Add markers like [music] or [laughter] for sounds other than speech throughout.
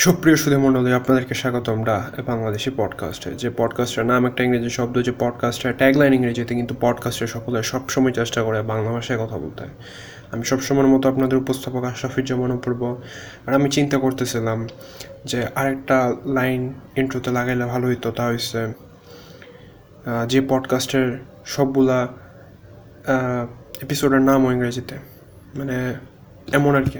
সুপ্রিয় সুধী মণ্ডলী আপনাদেরকে স্বাগত আমরা বাংলাদেশি পডকাস্টে যে পডকাস্টের নাম একটা ইংরেজি শব্দ, যে পডকাস্টের ট্যাগলাইন ইংরেজিতে কিন্তু পডকাস্টের সকলে সবসময় চেষ্টা করে বাংলা ভাষায় কথা বলতে। হয় আমি সবসময়ের মতো আপনাদের উপস্থাপক আশরাফিজ্জামান অপূর্ব আর আমি চিন্তা করতেছিলাম যে আরেকটা লাইন ইন্ট্রোতে লাগাইলে ভালো হইতো, তা হচ্ছে যে পডকাস্টের সবগুলা এপিসোডের নামও ইংরেজিতে। মানে এমন আর কি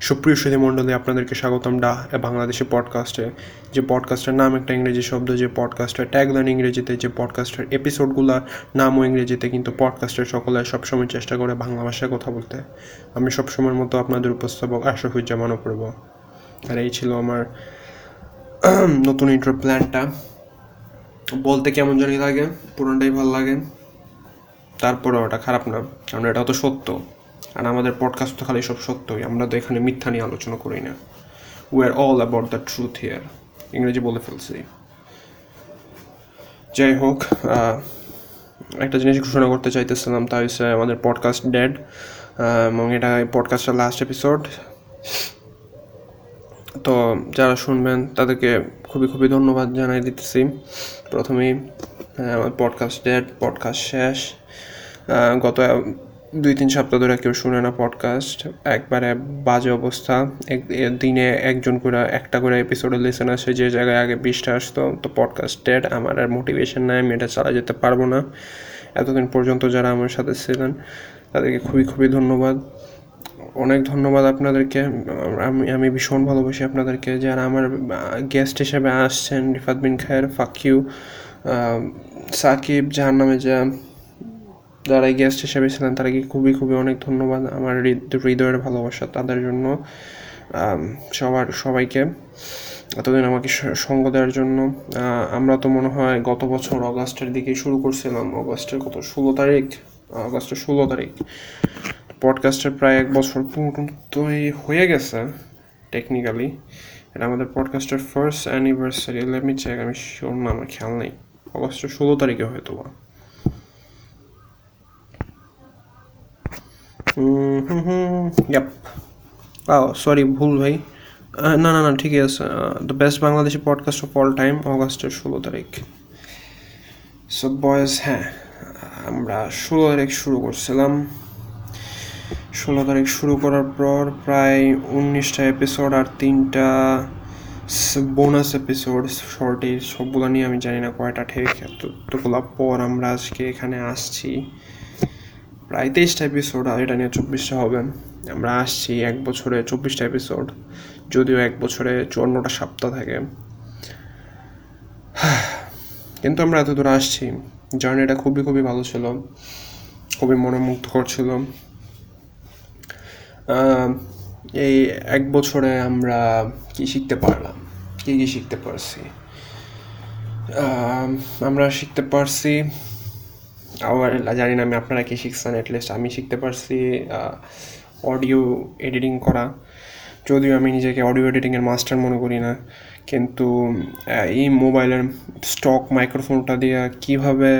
সুপ্রিয় সুধী মণ্ডলী, আপনাদেরকে স্বাগতম ডা বাংলাদেশি পডকাস্টে যে পডকাস্টের নাম একটা ইংরেজি শব্দ, যে পডকাস্টের ট্যাগলাইন ইংরেজিতে, যে পডকাস্টের এপিসোডগুলোর নামও ইংরেজিতে, কিন্তু পডকাস্টের সকলে সবসময় চেষ্টা করে বাংলা ভাষায় কথা বলতে। আমি সবসময়ের মতো আপনাদের উপস্থাপক আশরাফুজ্জামান অপূর্ব। আর এই ছিল আমার নতুন ইন্টার প্ল্যানটা বলতে কেমন জানি লাগে, পুরোটাই ভালো লাগে। তারপরে ওটা খারাপ না, কারণ এটা তো সত্য। আর আমাদের পডকাস্ট তো খালি সব সত্যই। আমরা তো এখানে মিথ্যা নিয়ে আলোচনা করি না। We are all about the truth here ইংরেজি বলে ফেলছি। যাই হোক একটা জিনিস ঘোষণা করতে চাইতেছিলাম, তা হচ্ছে আমাদের পডকাস্ট ডেড এবং এটা পডকাস্টের লাস্ট এপিসোড তো যারা শুনবেন, তাদেরকে খুবই খুবই ধন্যবাদ জানাই দিতেছি। প্রথমেই আমার পডকাস্ট ডেড পডকাস্ট শেষ। গত দুই তিন সপ্তাহ ধরে কেউ শুনে না পডকাস্ট একবারে বাজে অবস্থা। দিনে একজন করে, একটা করে এপিসোডে লিসেন আসে, যে জায়গায় আগে বিশটা আসতো, তো পডকাস্ট ডেড আমার আর মোটিভেশন নাই, আমি এটা চালা যেতে পারব না। এতদিন পর্যন্ত যারা আমার সাথে ছিলেন, তাদেরকে খুবই খুবই ধন্যবাদ। অনেক ধন্যবাদ আপনাদেরকে। আমি আমি ভীষণ ভালোবাসি আপনাদেরকে। যারা আমার গেস্ট হিসেবে আসছেন, রিফাত বিন খায়ের ফাকিউ সাকিব যার নামে যা যারা গেস্ট হিসেবে ছিলেন, তাদেরকে খুবই খুবই অনেক ধন্যবাদ আমার হৃদয়ের ভালোবাসা তাদের জন্য। সবার, সবাইকে এতদিন আমাকে সঙ্গ দেওয়ার জন্য। আমরা তো মনে হয় গত বছর অগাস্টের দিকে শুরু করছিলাম। অগাস্টের কত? ষোলো তারিখ? অগাস্টের ষোলো তারিখ। পডকাস্টের প্রায় এক বছর পুরোই হয়ে গেছে টেকনিক্যালি এটা আমাদের পডকাস্টের first anniversary let me check আমি শিওর না, আমার খেয়াল নেই। অগস্টের ষোলো তারিখে হয়তো বা ইয়াপ ও সরি ভুল ভাই না না না ঠিকই আছে the best Bangladeshi podcast of all time অগস্টের ষোলো তারিখ সো বয়েজ হ্যাঁ আমরা ষোলো তারিখ শুরু করছিলাম ষোলো তারিখ শুরু করার পর প্রায় উনিশটা এপিসোড আর তিনটা বোনাস এপিসোড শর্টেজ সবগুলো নিয়ে আমি জানি না কয়টা ঠিক এতগুলো পর আমরা আজকে এখানে আসছি প্রায় তেইশটা এপিসোড আর এটা নিয়ে চব্বিশটা হবে। আমরা আসছি এক বছরে চব্বিশটা এপিসোড যদিও এক বছরে চুয়ান্নটা সপ্তাহ থাকে। কিন্তু আমরা এত দূর আসছি। জার্নিটা খুবই খুবই ভালো ছিল। খুবই মনোমুগ্ধকর ছিল। এই এক বছরে আমরা কি শিখতে পারলাম? কি কি শিখতে পারছি? আমরা শিখতে পারছি আবার জানি না, আমি আপনারা কী শিখছেন? অ্যাটলিস্ট আমি শিখতে পারছি অডিও এডিটিং করা। যদিও আমি নিজেকে অডিও এডিটিংয়ের মাস্টার মনে করি না, কিন্তু এই মোবাইলের স্টক মাইক্রোফোনটা দিয়ে কীভাবে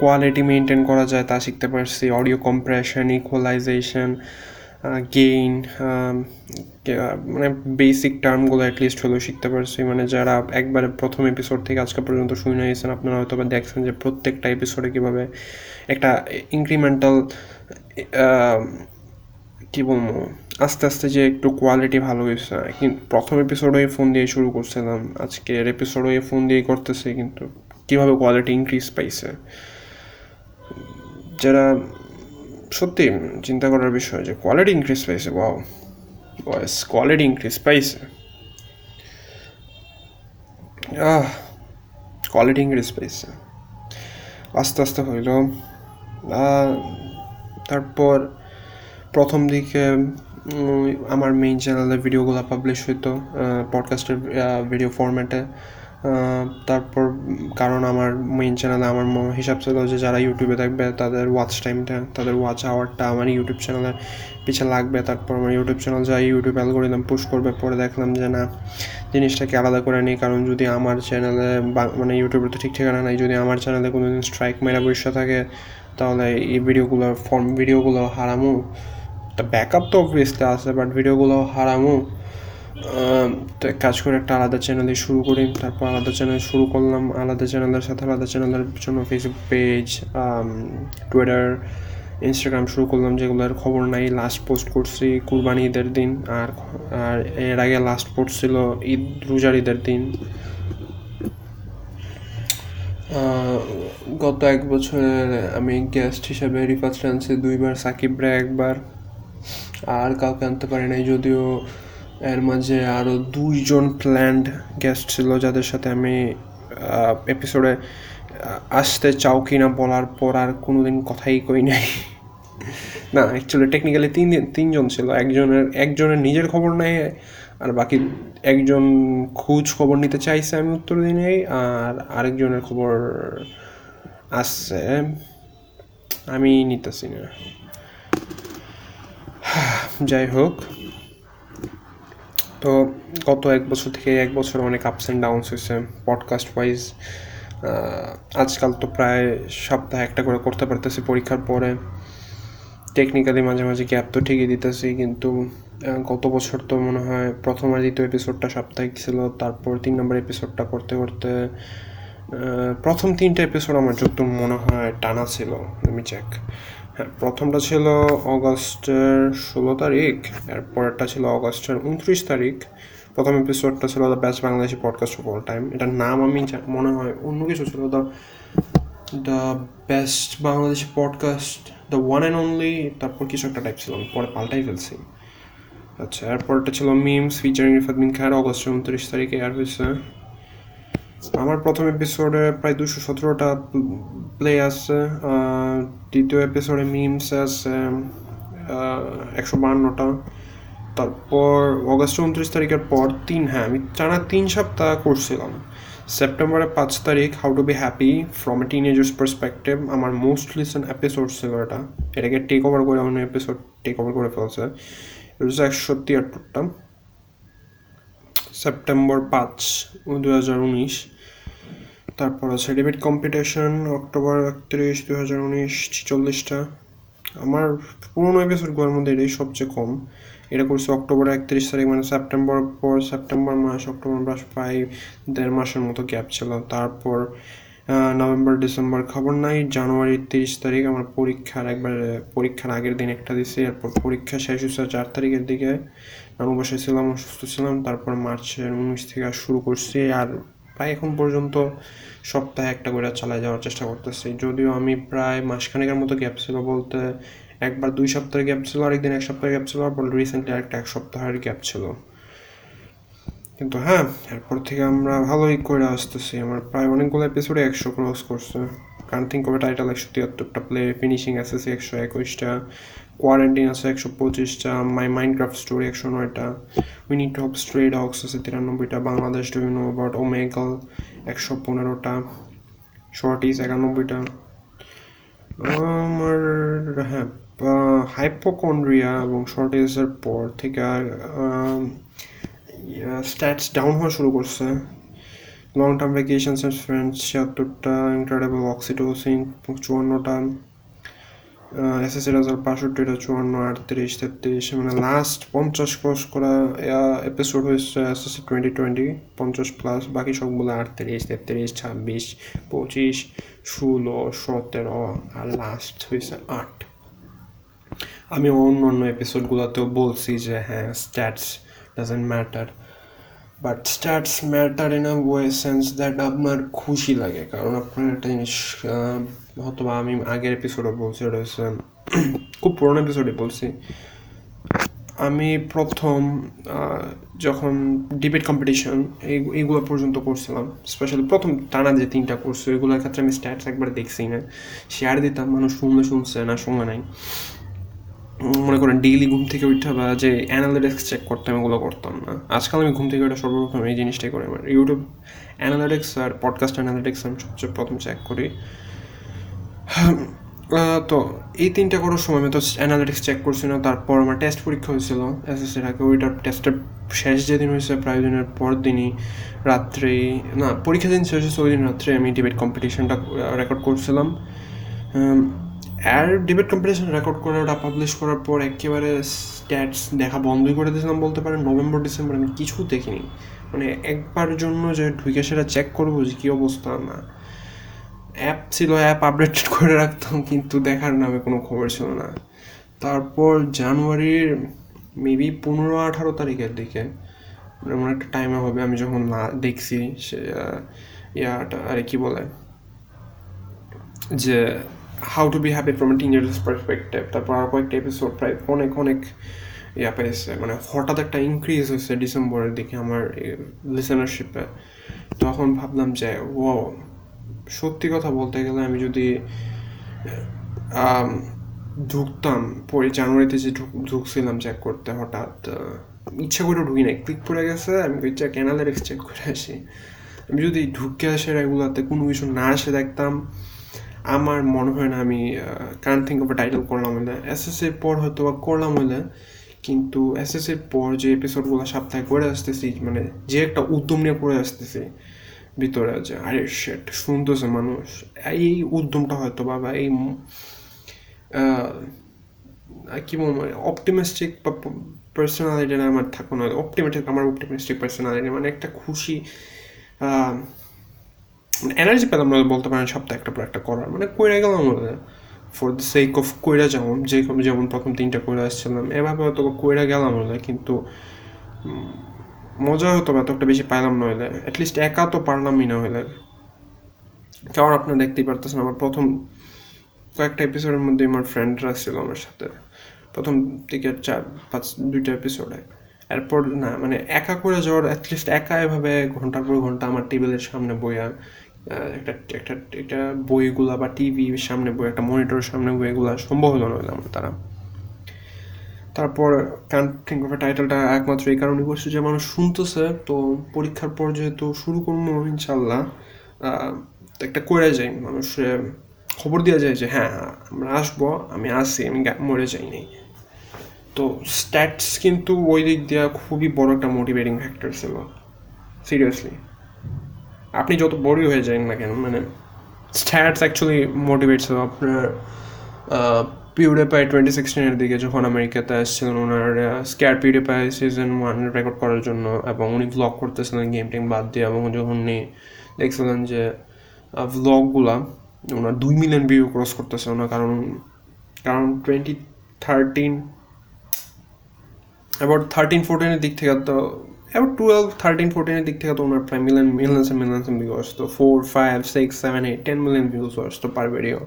কোয়ালিটি মেনটেন করা যায় তা শিখতে পারছি। অডিও কম্প্রেশন ইকুয়ালাইজেশন গেইন মানে বেসিক টার্মগুলো অ্যাটলিস্ট হলেও শিখতে পারছি। মানে যারা একবারে প্রথম এপিসোড থেকে আজকে পর্যন্ত শুনে নিয়েছেন, আপনারা হয়তো বা দেখছেন যে প্রত্যেকটা এপিসোডে কীভাবে একটা ইনক্রিমেন্টাল কী বলব, আস্তে আস্তে যে একটু কোয়ালিটি ভালো হয়েছে। কিন্তু প্রথম এপিসোডে ফোন দিয়ে শুরু করছিলাম, আজকের এপিসোডে ফোন দিয়ে করতেছে, কিন্তু কীভাবে কোয়ালিটি ইনক্রিজ পাইছে। যারা সত্যি চিন্তা করার বিষয় যে কোয়ালিটি ইনক্রিজ পাইছে ওয়াও বয়স কোয়ালিটি ইনক্রিজ পাইছে। আহ কোয়ালিটি ইনক্রিজ পাইছে। আস্তে আস্তে হইল। তারপর প্রথম দিকে আমার মেইন চ্যানেলে ভিডিওগুলো পাবলিশ হইতো পডকাস্টের ভিডিও ফরম্যাটে তারপর কারণ আমার মেইন চ্যানেলে আমার হিসাব ছিল যে যারা ইউটিউবে থাকবে তাদের ওয়াচ টাইমটা তাদের ওয়াচ আওয়ারটা আমার ইউটিউব চ্যানেলের পিছে লাগবে। তারপর আমার ইউটিউব চ্যানেল যাই ইউটিউব অ্যালগোরিদম পুশ করবে, পরে দেখলাম যে না, জিনিসটাকে আলাদা করে নিই। কারণ যদি আমার চ্যানেলে মানে ইউটিউবে তো ঠিক ঠিকানা নাই, যদি আমার চ্যানেলে কোনো দিন স্ট্রাইক মেরা বসে থাকে, তাহলে এই ভিডিওগুলোর ফর্ম ভিডিওগুলো হারামু। তা ব্যাকআপ তো অবভিয়াসলি আছে বাট ভিডিওগুলো হারামু। কাজ করে একটা আলাদা চ্যানেলে শুরু করি, তারপর আলাদা চ্যানেল শুরু করলাম, আলাদা চ্যানেলের সাথে আলাদা চ্যানেলের জন্য ফেসবুক পেজ টুইটার ইনস্টাগ্রাম শুরু করলাম যেগুলোর খবর নাই। লাস্ট পোস্ট করছি, কুরবানি ঈদের দিন, আর আর এর আগে লাস্ট পোস্ট ছিল ঈদ রোজার ঈদের দিন। গত এক বছরে আমি গেস্ট হিসাবে রিফাত আনছি দুইবার সাকিব রে একবার, আর কাউকে আনতে পারি নাই, যদিও এর মাঝে আরও দুইজন প্ল্যান্ড গেস্ট ছিল যাদের সাথে আমি এপিসোডে আসতে চাও কি না বলার পর আর কোনো দিন কথাই কই নাই। না অ্যাকচুয়ালি টেকনিক্যালি তিন তিনজন ছিল। একজনের একজনের নিজের খবর নেই, আর বাকি একজন খোঁজ খবর নিতে চাইছে আমি উত্তর দিই নাই, আর আরেকজনের খবর আসছে আমি নিতেছি না। [sighs] যাই হোক তো গত এক বছর থেকে এক বছর অনেক আপস অ্যান্ড ডাউনস হয়েছে পডকাস্ট ওয়াইজ আজকাল তো প্রায় সপ্তাহে একটা করে করতে পারতেছি পরীক্ষার পরে। টেকনিক্যালি মাঝে মাঝে গ্যাপ তো ঠিকই দিতেছি কিন্তু গত বছর তো মনে হয় প্রথম আর দ্বিতীয় এপিসোডটা সাপ্তাহিক ছিল, তারপর তিন নম্বর এপিসোডটা করতে করতে প্রথম তিনটা এপিসোড আমার যত মনে হয় টানা ছিল আমি চেক হ্যাঁ প্রথমটা ছিল অগস্টের ষোলো তারিখ, এর পরেরটা ছিল অগস্টের উনত্রিশ তারিখ। প্রথম এপিসোডটা ছিল the best Bangladeshi podcast of all time এটার নাম আমি মনে হয় অন্য কিছু ছিল। The the best Bangladeshi podcast the one and only তারপর কিছু একটা টাইপ ছিল। পরে পাল্টাই ফেলছি। আচ্ছা এরপরটা ছিল মিমস ফিচারিং রিফাত বিন খায়ের অগস্টের উনত্রিশ তারিখে এয়ার হয়েছে। আমার প্রথম এপিসোডে প্রায় দুশো সতেরোটা প্লে আছে দ্বিতীয় এপিসোডে মিমস আছে একশো বাহান্নটা তারপর অগস্ট উনত্রিশ তারিখের পর তিন হ্যাঁ আমি টানা তিন সপ্তাহ করছিলাম সেপ্টেম্বরে পাঁচ তারিখ how to be happy from a teenager's perspective আমার মোস্ট লিসন এপিসোড ছিল এটা। এটাকে টেক ওভার করে অন্য এপিসোড টেক ওভার করে ফেলছে। এটা একশো তিয়াত্তরটা। সেপ্টেম্বর পাঁচ দু হাজার উনিশ। তারপর আছে ডিবেট কম্পিটিশন অক্টোবর একত্রিশ দু হাজার উনিশ, ছিচল্লিশটা। আমার পুরোনো এপিসোডগুলোর মধ্যে এটাই সবচেয়ে কম। এটা করছে অক্টোবর একত্রিশ তারিখ মানে সেপ্টেম্বর পর সেপ্টেম্বর মাস অক্টোবর মাস প্রায় দেড় মাসের মতো গ্যাপ ছিল। তারপর নভেম্বর ডিসেম্বর খবর নাই। জানুয়ারির তিরিশ তারিখ, আমার পরীক্ষার একবার, পরীক্ষার আগের দিন একটা দিছি। এরপর পরীক্ষা শেষ হয়েছে চার তারিখের দিকে। আমি বসে ছিলাম, অসুস্থ ছিলাম। তারপর মার্চের উনিশ থেকে শুরু করছি। আর প্রায় এখন পর্যন্ত সপ্তাহে একটা করে চালায় যাওয়ার চেষ্টা করতেছি। যদিও আমি প্রায় মাসখানেকের মতো গ্যাপ ছিল বলতে একবার দুই সপ্তাহের গ্যাপ ছিল, আরেকদিন এক সপ্তাহের গ্যাপ ছিল আর রিসেন্টলি আরেকটা এক সপ্তাহের গ্যাপ ছিল। কিন্তু হ্যাঁ এরপর থেকে আমরা ভালোই করে আসতেছি। আমার প্রায় অনেকগুলো এপিসোডে একশো ক্রস করছে। কারণ থিঙ্ক হবে টাইটাল একশো তিয়াত্তরটা প্লে ফিনিশিং এসএসি একশো একুশটা কোয়ারেন্টিন আছে একশো পঁচিশটা মাই মাইনক্রাফট স্টোরি একশো নয়টা we need to hop stray dogs আছে তিরানব্বইটা Bangladesh do you know about Omegle একশো পনেরোটা শর্টিস একানব্বইটা। আমার হ্যাঁ হাইপোকন্ড্রিয়া এবং শর্টেজের পর থেকে স্ট্যাটস ডাউন হওয়া শুরু করছে। Long term vacations and friends ছিয়াত্তরটা incredible oxytocin চুয়ান্নটা এসএসসি রেজাল্ট বাষট্টিটা চুয়ান্ন, আটত্রিশ, তেত্রিশ মানে লাস্ট পঞ্চাশ ক্রস করা এপিসোড হয়েছে এসএসসি টোয়েন্টি টোয়েন্টি পঞ্চাশ প্লাস বাকি সবগুলো আটত্রিশ, তেত্রিশ, ছাব্বিশ, পঁচিশ, ষোলো, সতেরো আর লাস্ট হয়েছে আট। আমি অন্য অন্য এপিসোডগুলোতেও বলছি যে হ্যাঁ stats doesn't matter but stats matter in a way sense that আপনার খুশি লাগে, কারণ আপনার একটা জিনিস আহ, হয়তো বা আমি আগের এপিসোডে বলছি ওটা হচ্ছে খুব পুরোনো এপিসোডে বলছি। আমি প্রথম যখন ডিবেট কম্পিটিশন এই এইগুলো পর্যন্ত করছিলাম স্পেশালি প্রথম টানা যে তিনটা করছে এগুলোর ক্ষেত্রে আমি স্ট্যাটস একবার দেখছি না। শেয়ার দিতাম মানুষ শুনলে শুনছে না শুনে নাই। মনে করেন ডেইলি ঘুম থেকে উঠে বা যে অ্যানালিটিক্স চেক করতাম এগুলো করতাম না। আজকাল আমি ঘুম থেকে ওটা সর্বপ্রথম এই জিনিসটাই করি আমার। ইউটিউব অ্যানালিটিক্স আর পডকাস্ট অ্যানালিটিক্স আমি সবচেয়ে প্রথম চেক করি। তো, এই তিনটা করার সময় আমি তো অ্যানালিটিক্স চেক করছি না তারপর আমার টেস্ট পরীক্ষা হয়েছিল এসএসসির আগে। ওইটার টেস্টের শেষ যেদিন হয়েছে, প্রায় দিনের পর দিনই রাত্রেই না, পরীক্ষা দিন শেষ হয়েছে ওই দিন রাত্রে আমি ডিবেট কম্পিটিশনটা রেকর্ড করছিলাম। আর ডিবেট কম্পিটিশন রেকর্ড করে ওটা পাবলিশ করার পর একেবারে স্ট্যাটস দেখা বন্ধই করে দিয়েছিলাম বলতে পারেন। নভেম্বর ডিসেম্বর আমি কিছু দেখিনি। মানে একবার জন্য যে ঢুকে সেটা চেক করব যে কী অবস্থা না। অ্যাপ ছিল অ্যাপ আপডেট করে রাখতাম, কিন্তু দেখার নামে কোনো খবর ছিল না। তারপর জানুয়ারির মেবি পনেরো আঠারো তারিখের দিকে, এমন একটা টাইমে হবে, আমি যখন দেখছি, সে ইয়াটা, আরে কি বলে? যে how to be happy from teenager's perspective তারপর আরও কয়েকটা এপিসোড প্রায় অনেক অনেক ইয়া পেয়েছে মানে হঠাৎ একটা ইনক্রিজ হয়েছে ডিসেম্বরের দিকে আমার লিসেনারশিপে তখন ভাবলাম যে ও সত্যি কথা বলতে গেলে আমি যদি ঢুকতাম, পরে, জানুয়ারিতে যে ঢুকছিলাম চেক করতে হঠাৎ ইচ্ছা করে ঢুকি নাই। ক্লিক করে গেছে, আমি ইচ্ছা ক্যানালের চেক করে আসি। আমি যদি ঢুকে আসে এগুলাতে কোনো কিছু না আসে দেখতাম, আমার মনে হয় না আমি কান থিঙ্ক অফ টাইটেল করলাম হলে। এসএসসির পর হয়তো বা করলাম হলে, কিন্তু এসএসসির পর যে এপিসোডগুলো সপ্তাহে করে আসতেছি মানে যে একটা উদ্যম নিয়ে করে আসতেছি ভিতরে আছে। আরে শেট শুনতেছে মানুষ। এই উদ্যমটা হয়তো বাবা এই কি বলব অপটিমিস্টিক বা পার্সোনালিটি আমার থাকব না। অপটিমেটিক আমার অপটিমিস্টিক পার্সোনালিটি মানে একটা খুশি মানে এনার্জি পেলাম না বলতে পারেন সপ্তাহে একটা পর একটা করার। মানে কইরা গেলাম ফর দ্য সেক অফ কইরা যেমন, যে যেমন প্রথম তিনটা কইরা আসছিলাম, এভাবে হয়তো কইরা গেলাম কিন্তু মজা হতো এত একটা বেশি পাইলাম না হলে অ্যাটলিস্ট একা তো পারলামই না হলে কারণ আপনারা দেখতেই পারতেছেন, আমার প্রথম কয়েকটা এপিসোডের মধ্যে আমার ফ্রেন্ডরা ছিল আমার সাথে। প্রথম থেকে চার, পাঁচ, দুইটা এপিসোডে এরপর না মানে একা করে যাওয়ার অ্যাটলিস্ট একা এভাবে ঘণ্টার পর ঘণ্টা আমার টেবিলের সামনে বইয়া একটা একটা একটা বইগুলা বা টিভির সামনে বই একটা মনিটরের সামনে বইগুলা সম্ভব হলো না আমার তারা তারপর কান থিঙ্ক অফ টাইটেলটা একমাত্র এই কারণে করছে যে মানুষ শুনতেছে, তো পরীক্ষার পর যেহেতু শুরু করব ইনশাল্লাহ একটা করে যাই, মানুষ খবর দেওয়া যায় যে হ্যাঁ আমরা আসব, আমি আসি আমি মরে যাইনি তো স্ট্যাটস কিন্তু ওই দিক দিয়ে খুবই বড় একটা মোটিভেটিং ফ্যাক্টর ছিল সিরিয়াসলি আপনি যত বড়ই হয়ে যান না কেন মানে স্ট্যাটস অ্যাকচুয়ালি মোটিভেট ছিল আপনার পিউডেপাই টোয়েন্টি সিক্সটিনের দিকে যখন আমেরিকাতে আসছিলেন, ওনার scare PewDiePie season one record করার জন্য এবং উনি ভ্লগ করতেছিলেন গেম টেম বাদ দিয়ে এবং যখন উনি দেখছিলেন যে ভ্লগগুলা ওনার দুই মিলিয়ন ভিউ ক্রস করতেছে, ওনার কারণ কারণ টোয়েন্টি থার্টিন অ্যাবাউট থার্টিন ফোরটিনের দিক থেকে তো অ্যাবাউট টুয়েলভ থার্টিন ফোরটিনের দিক থেকে তো ওনার প্রায় মিলিয়ন মিলিয়ন্স মিলিয়ন্স ভিউ আসতো four five six seven eight ten million views আসতো পার ভিডিও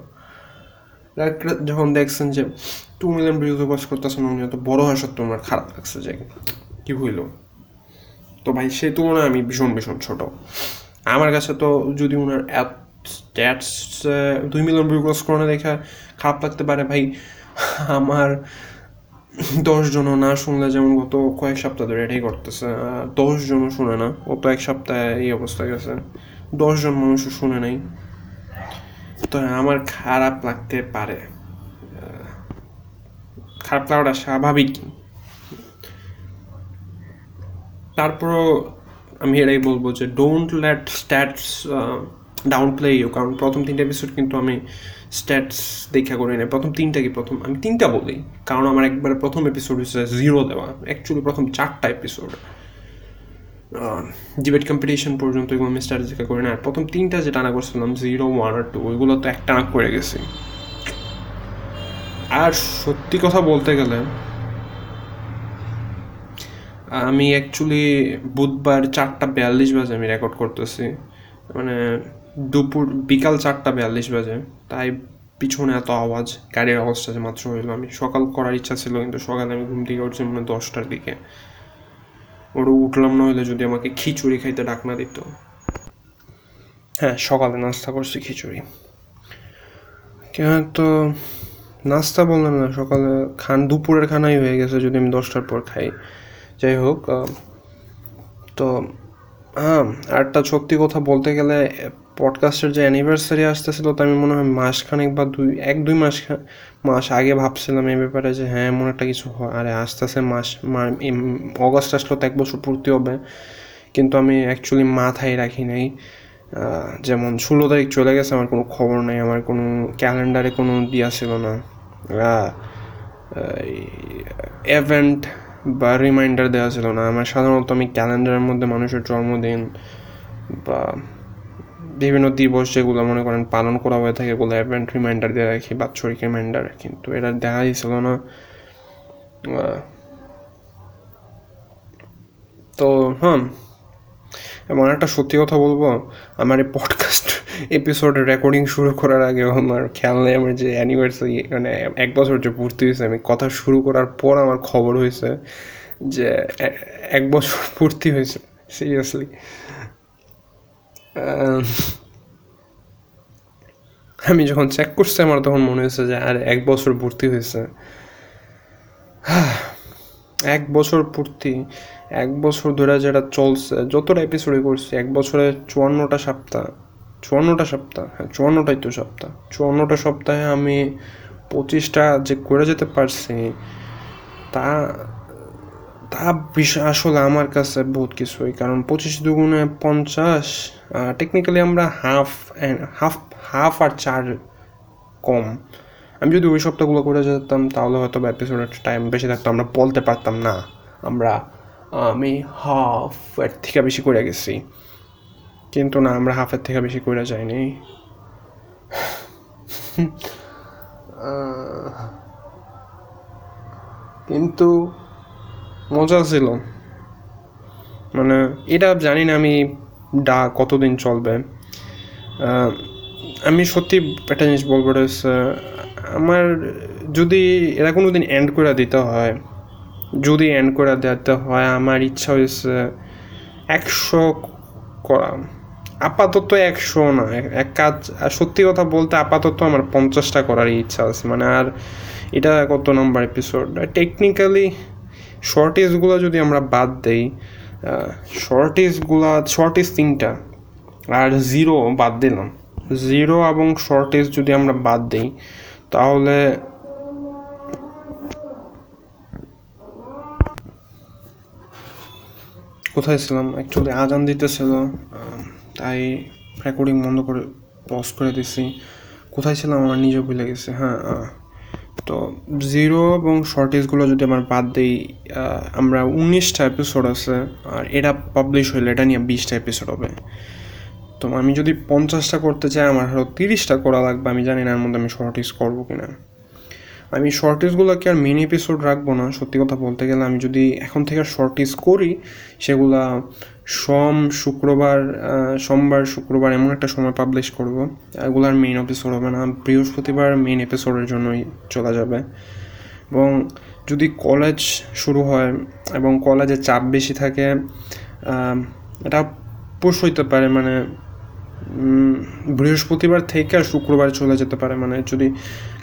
যখন দেখছেন যে টু মিলিয়ন ভিউজ ওয়াচ করতেছেন, উনি তো বড় হওয়া সত্ত্বেও ওনার খারাপ লাগছে যে কী হইল? তো ভাই, সে তুলনায় আমি ভীষণ ভীষণ ছোট। আমার কাছে তো যদি ওনার স্ট্যাটস দুই মিলিয়ন ভিউ ক্রস করে দেখা খারাপ লাগতে পারে, ভাই, আমার দশজনও না শুনলে যেমন গত কয়েক সপ্তাহ ধরে এটাই করতেছে দশজনও শুনে না, গত এক সপ্তাহে এই অবস্থা গেছে। দশজন মানুষও শুনে নাই। তো আমার খারাপ লাগতে পারে। খারাপ লাগাটা স্বাভাবিক তারপরও আমি এটাই বলব যে don't let stats down play you কারণ প্রথম তিনটা এপিসোড কিন্তু আমি স্ট্যাটস দেখা করি না প্রথম তিনটা কি প্রথম? আমি তিনটা বলি। কারণ আমার একবার প্রথম এপিসোড হচ্ছে জিরো দেওয়া। অ্যাকচুয়ালি প্রথম চারটা এপিসোড ডিবেট কম্পিটিশন পর্যন্ত এগুলো আমি দেখা করি না প্রথম তিনটা যে টানা করছিলাম জিরো ওয়ান আর টু ওইগুলো তো এক টানা করে গেছি। আর সত্যি কথা বলতে গেলে, আমি অ্যাকচুয়ালি বুধবার চারটা বিয়াল্লিশ বাজে আমি রেকর্ড করতেছি। মানে দুপুর, বিকাল চারটা বিয়াল্লিশ বাজে। তাই পিছনে এত আওয়াজ, গাড়ির আওয়াজটা যে মাত্র হইল। আমি সকাল করার ইচ্ছা ছিল, কিন্তু সকালে আমি ঘুম থেকে উঠছি মানে দশটার দিকে। ওরও উঠলাম না হলে যদি আমাকে খিচুড়ি খাইতে ডাক না দিত। হ্যাঁ সকালে নাস্তা করছি খিচুড়ি। তো নাস্তা বললাম না, সকালে খান, দুপুরের খানাই হয়ে গেছে, যদি আমি দশটার পর খাই। যাই হোক তো হ্যাঁ আরটা সত্যি কথা বলতে গেলে পডকাস্টের যে অ্যানিভার্সারি আসতেছিল, তো আমি মনে হয় মাসখানেক বা দুই, এক, দুই মাস মাস আগে ভাবছিলাম এই ব্যাপারে যে হ্যাঁ এমন একটা কিছু হয়। আরে আস্তে আস্তে মাস অগস্ট আসলো তো এক বছর পূর্তি হবে। কিন্তু আমি অ্যাকচুয়ালি মাথায় রাখি নাই। যেমন ষোলো তারিখ চলে গেছে, আমার কোনো খবর নেই, আমার কোনো ক্যালেন্ডারে কোনো দিয়া ছিল না। ইভেন্ট বা রিমাইন্ডার দেওয়া ছিল না। আমার সাধারণত আমি ক্যালেন্ডারের মধ্যে মানুষের জন্মদিন বা বিভিন্ন দিবস যেগুলো মনে করেন পালন করা হয়ে থাকে, এগুলো ইভেন্ট রিমাইন্ডার দিয়ে রাখি, বাৎসরিক রিমাইন্ডার কিন্তু এটা দেখাই ছিল না। তো হ্যাঁ এবং একটা সত্যি কথা বলব, আমার এই পডকাস্ট এপিসোডের রেকর্ডিং শুরু করার আগে আমার খেয়াল নেই, আমার যে অ্যানিভার্সারি মানে এক বছর যে পূর্তি হয়েছে, আমি কথা শুরু করার পর আমার খবর হয়েছে যে এক বছর পূর্তি হয়েছে সিরিয়াসলি আমি যখন চেক করছি, আমার তখন মনে হয়েছে যে, আর, এক বছর ভর্তি হয়েছে। [sighs] এক বছর পূর্তি, এক বছর ধরে যেটা চলছে, যতটা এপিসোডে করছি, এক বছরে চুয়ান্নটা সপ্তাহ চুয়ান্নটা সপ্তাহ হ্যাঁ চুয়ান্নটাই তো সপ্তাহ, চুয়ান্নটা সপ্তাহে আমি পঁচিশটা যে করে যেতে পারছি, তা তা বিষয় আসলে আমার কাছে বহুত কিছুই, কারণ পঁচিশ দুগুণে পঞ্চাশ টেকনিক্যালি আমরা হাফ হাফ হাফ আর চার কম। আমি যদি ওই সপ্তাহগুলো করে যেতাম, তাহলে হয়তো এপিসোডের টাইম বেশি থাকতো, আমরা বলতে পারতাম না, আমরা, আমি হাফ এর থেকে বেশি করে গেছি। কিন্তু না, আমরা হাফের থেকে বেশি করে যাইনি। কিন্তু মজা ছিল। মানে এটা জানি না আমি ডা কতদিন চলবে। আমি সত্যি একটা জিনিস বলব আমার যদি এরা কোনো দিন এন্ড করে দিতে হয়, যদি এন্ড করে দিতে হয়, আমার ইচ্ছা হয়েছে একশো করা। আপাতত একশো না, এক- কাজ সত্যি কথা বলতে আপাতত আমার পঞ্চাশটা করার ইচ্ছা আছে। মানে আর এটা কত নম্বর এপিসোড টেকনিক্যালি শর্টেজগুলো যদি আমরা বাদ দেই শর্টেজগুলো শর্টেজ তিনটা, আর জিরো বাদ দিলাম। জিরো এবং শর্টেজ যদি আমরা বাদ দিই, তাহলে কোথায় ছিলাম? অ্যাকচুয়ালি আজান দিতেছিল তাই রেকর্ডিং বন্ধ করে পজ করে দিছি। কোথায় ছিলাম? আমার নিজে ভুলে গেছে। হ্যাঁ তো জিরো এবং শর্টেজগুলো যদি আমার বাদ দিই আমরা উনিশটা এপিসোড আছে, আর এটা পাবলিশ হইলে এটা নিয়ে বিশটা এপিসোড হবে। তো আমি যদি পঞ্চাশটা করতে চাই, আমার আরও তিরিশটা করা লাগবে, আমি জানি না এর মধ্যে আমি শর্টেজ করব কি না আমি শর্টেজগুলোকে আর মিনি এপিসোড রাখব না? সত্যি কথা বলতে গেলে আমি যদি এখন থেকে শর্টেজ করি, সেগুলা সোম, শুক্রবার সোমবার, শুক্রবার এমন একটা সময় পাবলিশ করব। এগুলার মেইন এপিসোড হবে না। বৃহস্পতিবার মেইন এপিসোডের জন্যই চলে যাবে। এবং যদি কলেজ শুরু হয় এবং কলেজে চাপ বেশি থাকে এটা পুশ হইতে পারে। মানে বৃহস্পতিবার থেকে আর শুক্রবার চলে যেতে পারে। মানে যদি,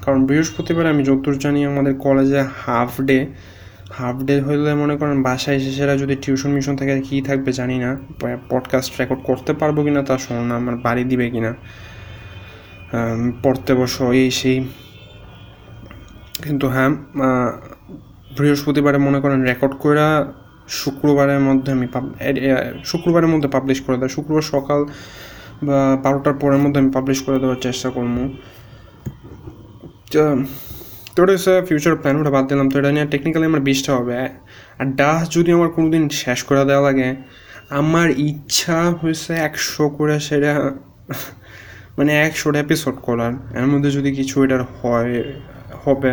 কারণ বৃহস্পতিবার আমি যতদূর জানি আমাদের কলেজে হাফ ডে হাফ ডে হলে মনে করেন বাসায় এসে সেরা যদি টিউশন মিশন থাকে কী থাকবে জানি না। পডকাস্ট রেকর্ড করতে পারব কিনা তা শোনো না আমার বাড়ি দিবে কিনা। আম, পড়তে বসো এই সেই। কিন্তু হ্যাঁ বৃহস্পতিবারে মনে করেন রেকর্ড করে শুক্রবারের মধ্যে আমি শুক্রবারের মধ্যে পাবলিশ করে দেয়। শুক্রবার সকাল বা বারোটার পরের মধ্যে আমি পাবলিশ করে দেওয়ার চেষ্টা করব। তো ওটা হচ্ছে ফিউচার প্ল্যান ওটা বাদ দিলাম, তো এটা নিয়ে টেকনিক্যালি আমার বিশটা হবে। আর ডাস যদি আমার কোনো দিন শেষ করে দেওয়া লাগে, আমার ইচ্ছা হয়েছে একশো করে সেটা মানে একশোটা এপিসোড করার। এর মধ্যে যদি কিছু এটার হয়, হবে।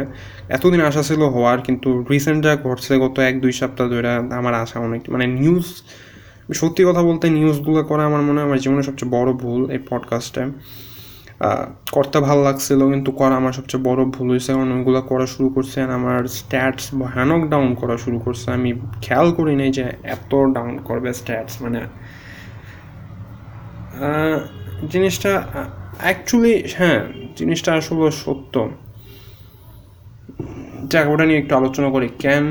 এতদিন আশা ছিল হওয়ার, কিন্তু রিসেন্ট যা ঘটছে গত এক, দুই সপ্তাহ ধরে আমার আশা অনেক মানে নিউজ সত্যি কথা বলতে নিউজগুলো করা আমার মনে হয় আমার জীবনের সবচেয়ে বড় ভুল এই পডকাস্টে করতে ভালো লাগছিল, কিন্তু করা আমার সবচেয়ে বড় ভুল হয়েছে। কারণ ওইগুলো করা শুরু করছে আমার স্ট্যাটস ভয়ানক ডাউন করা শুরু করছে। আমি খেয়াল করি নাই যে এত ডাউন করবে স্ট্যাটস মানে জিনিসটা অ্যাকচুয়ালি হ্যাঁ জিনিসটা আসলে সত্য। যাক, ওটা নিয়ে একটু আলোচনা করি। ক্যান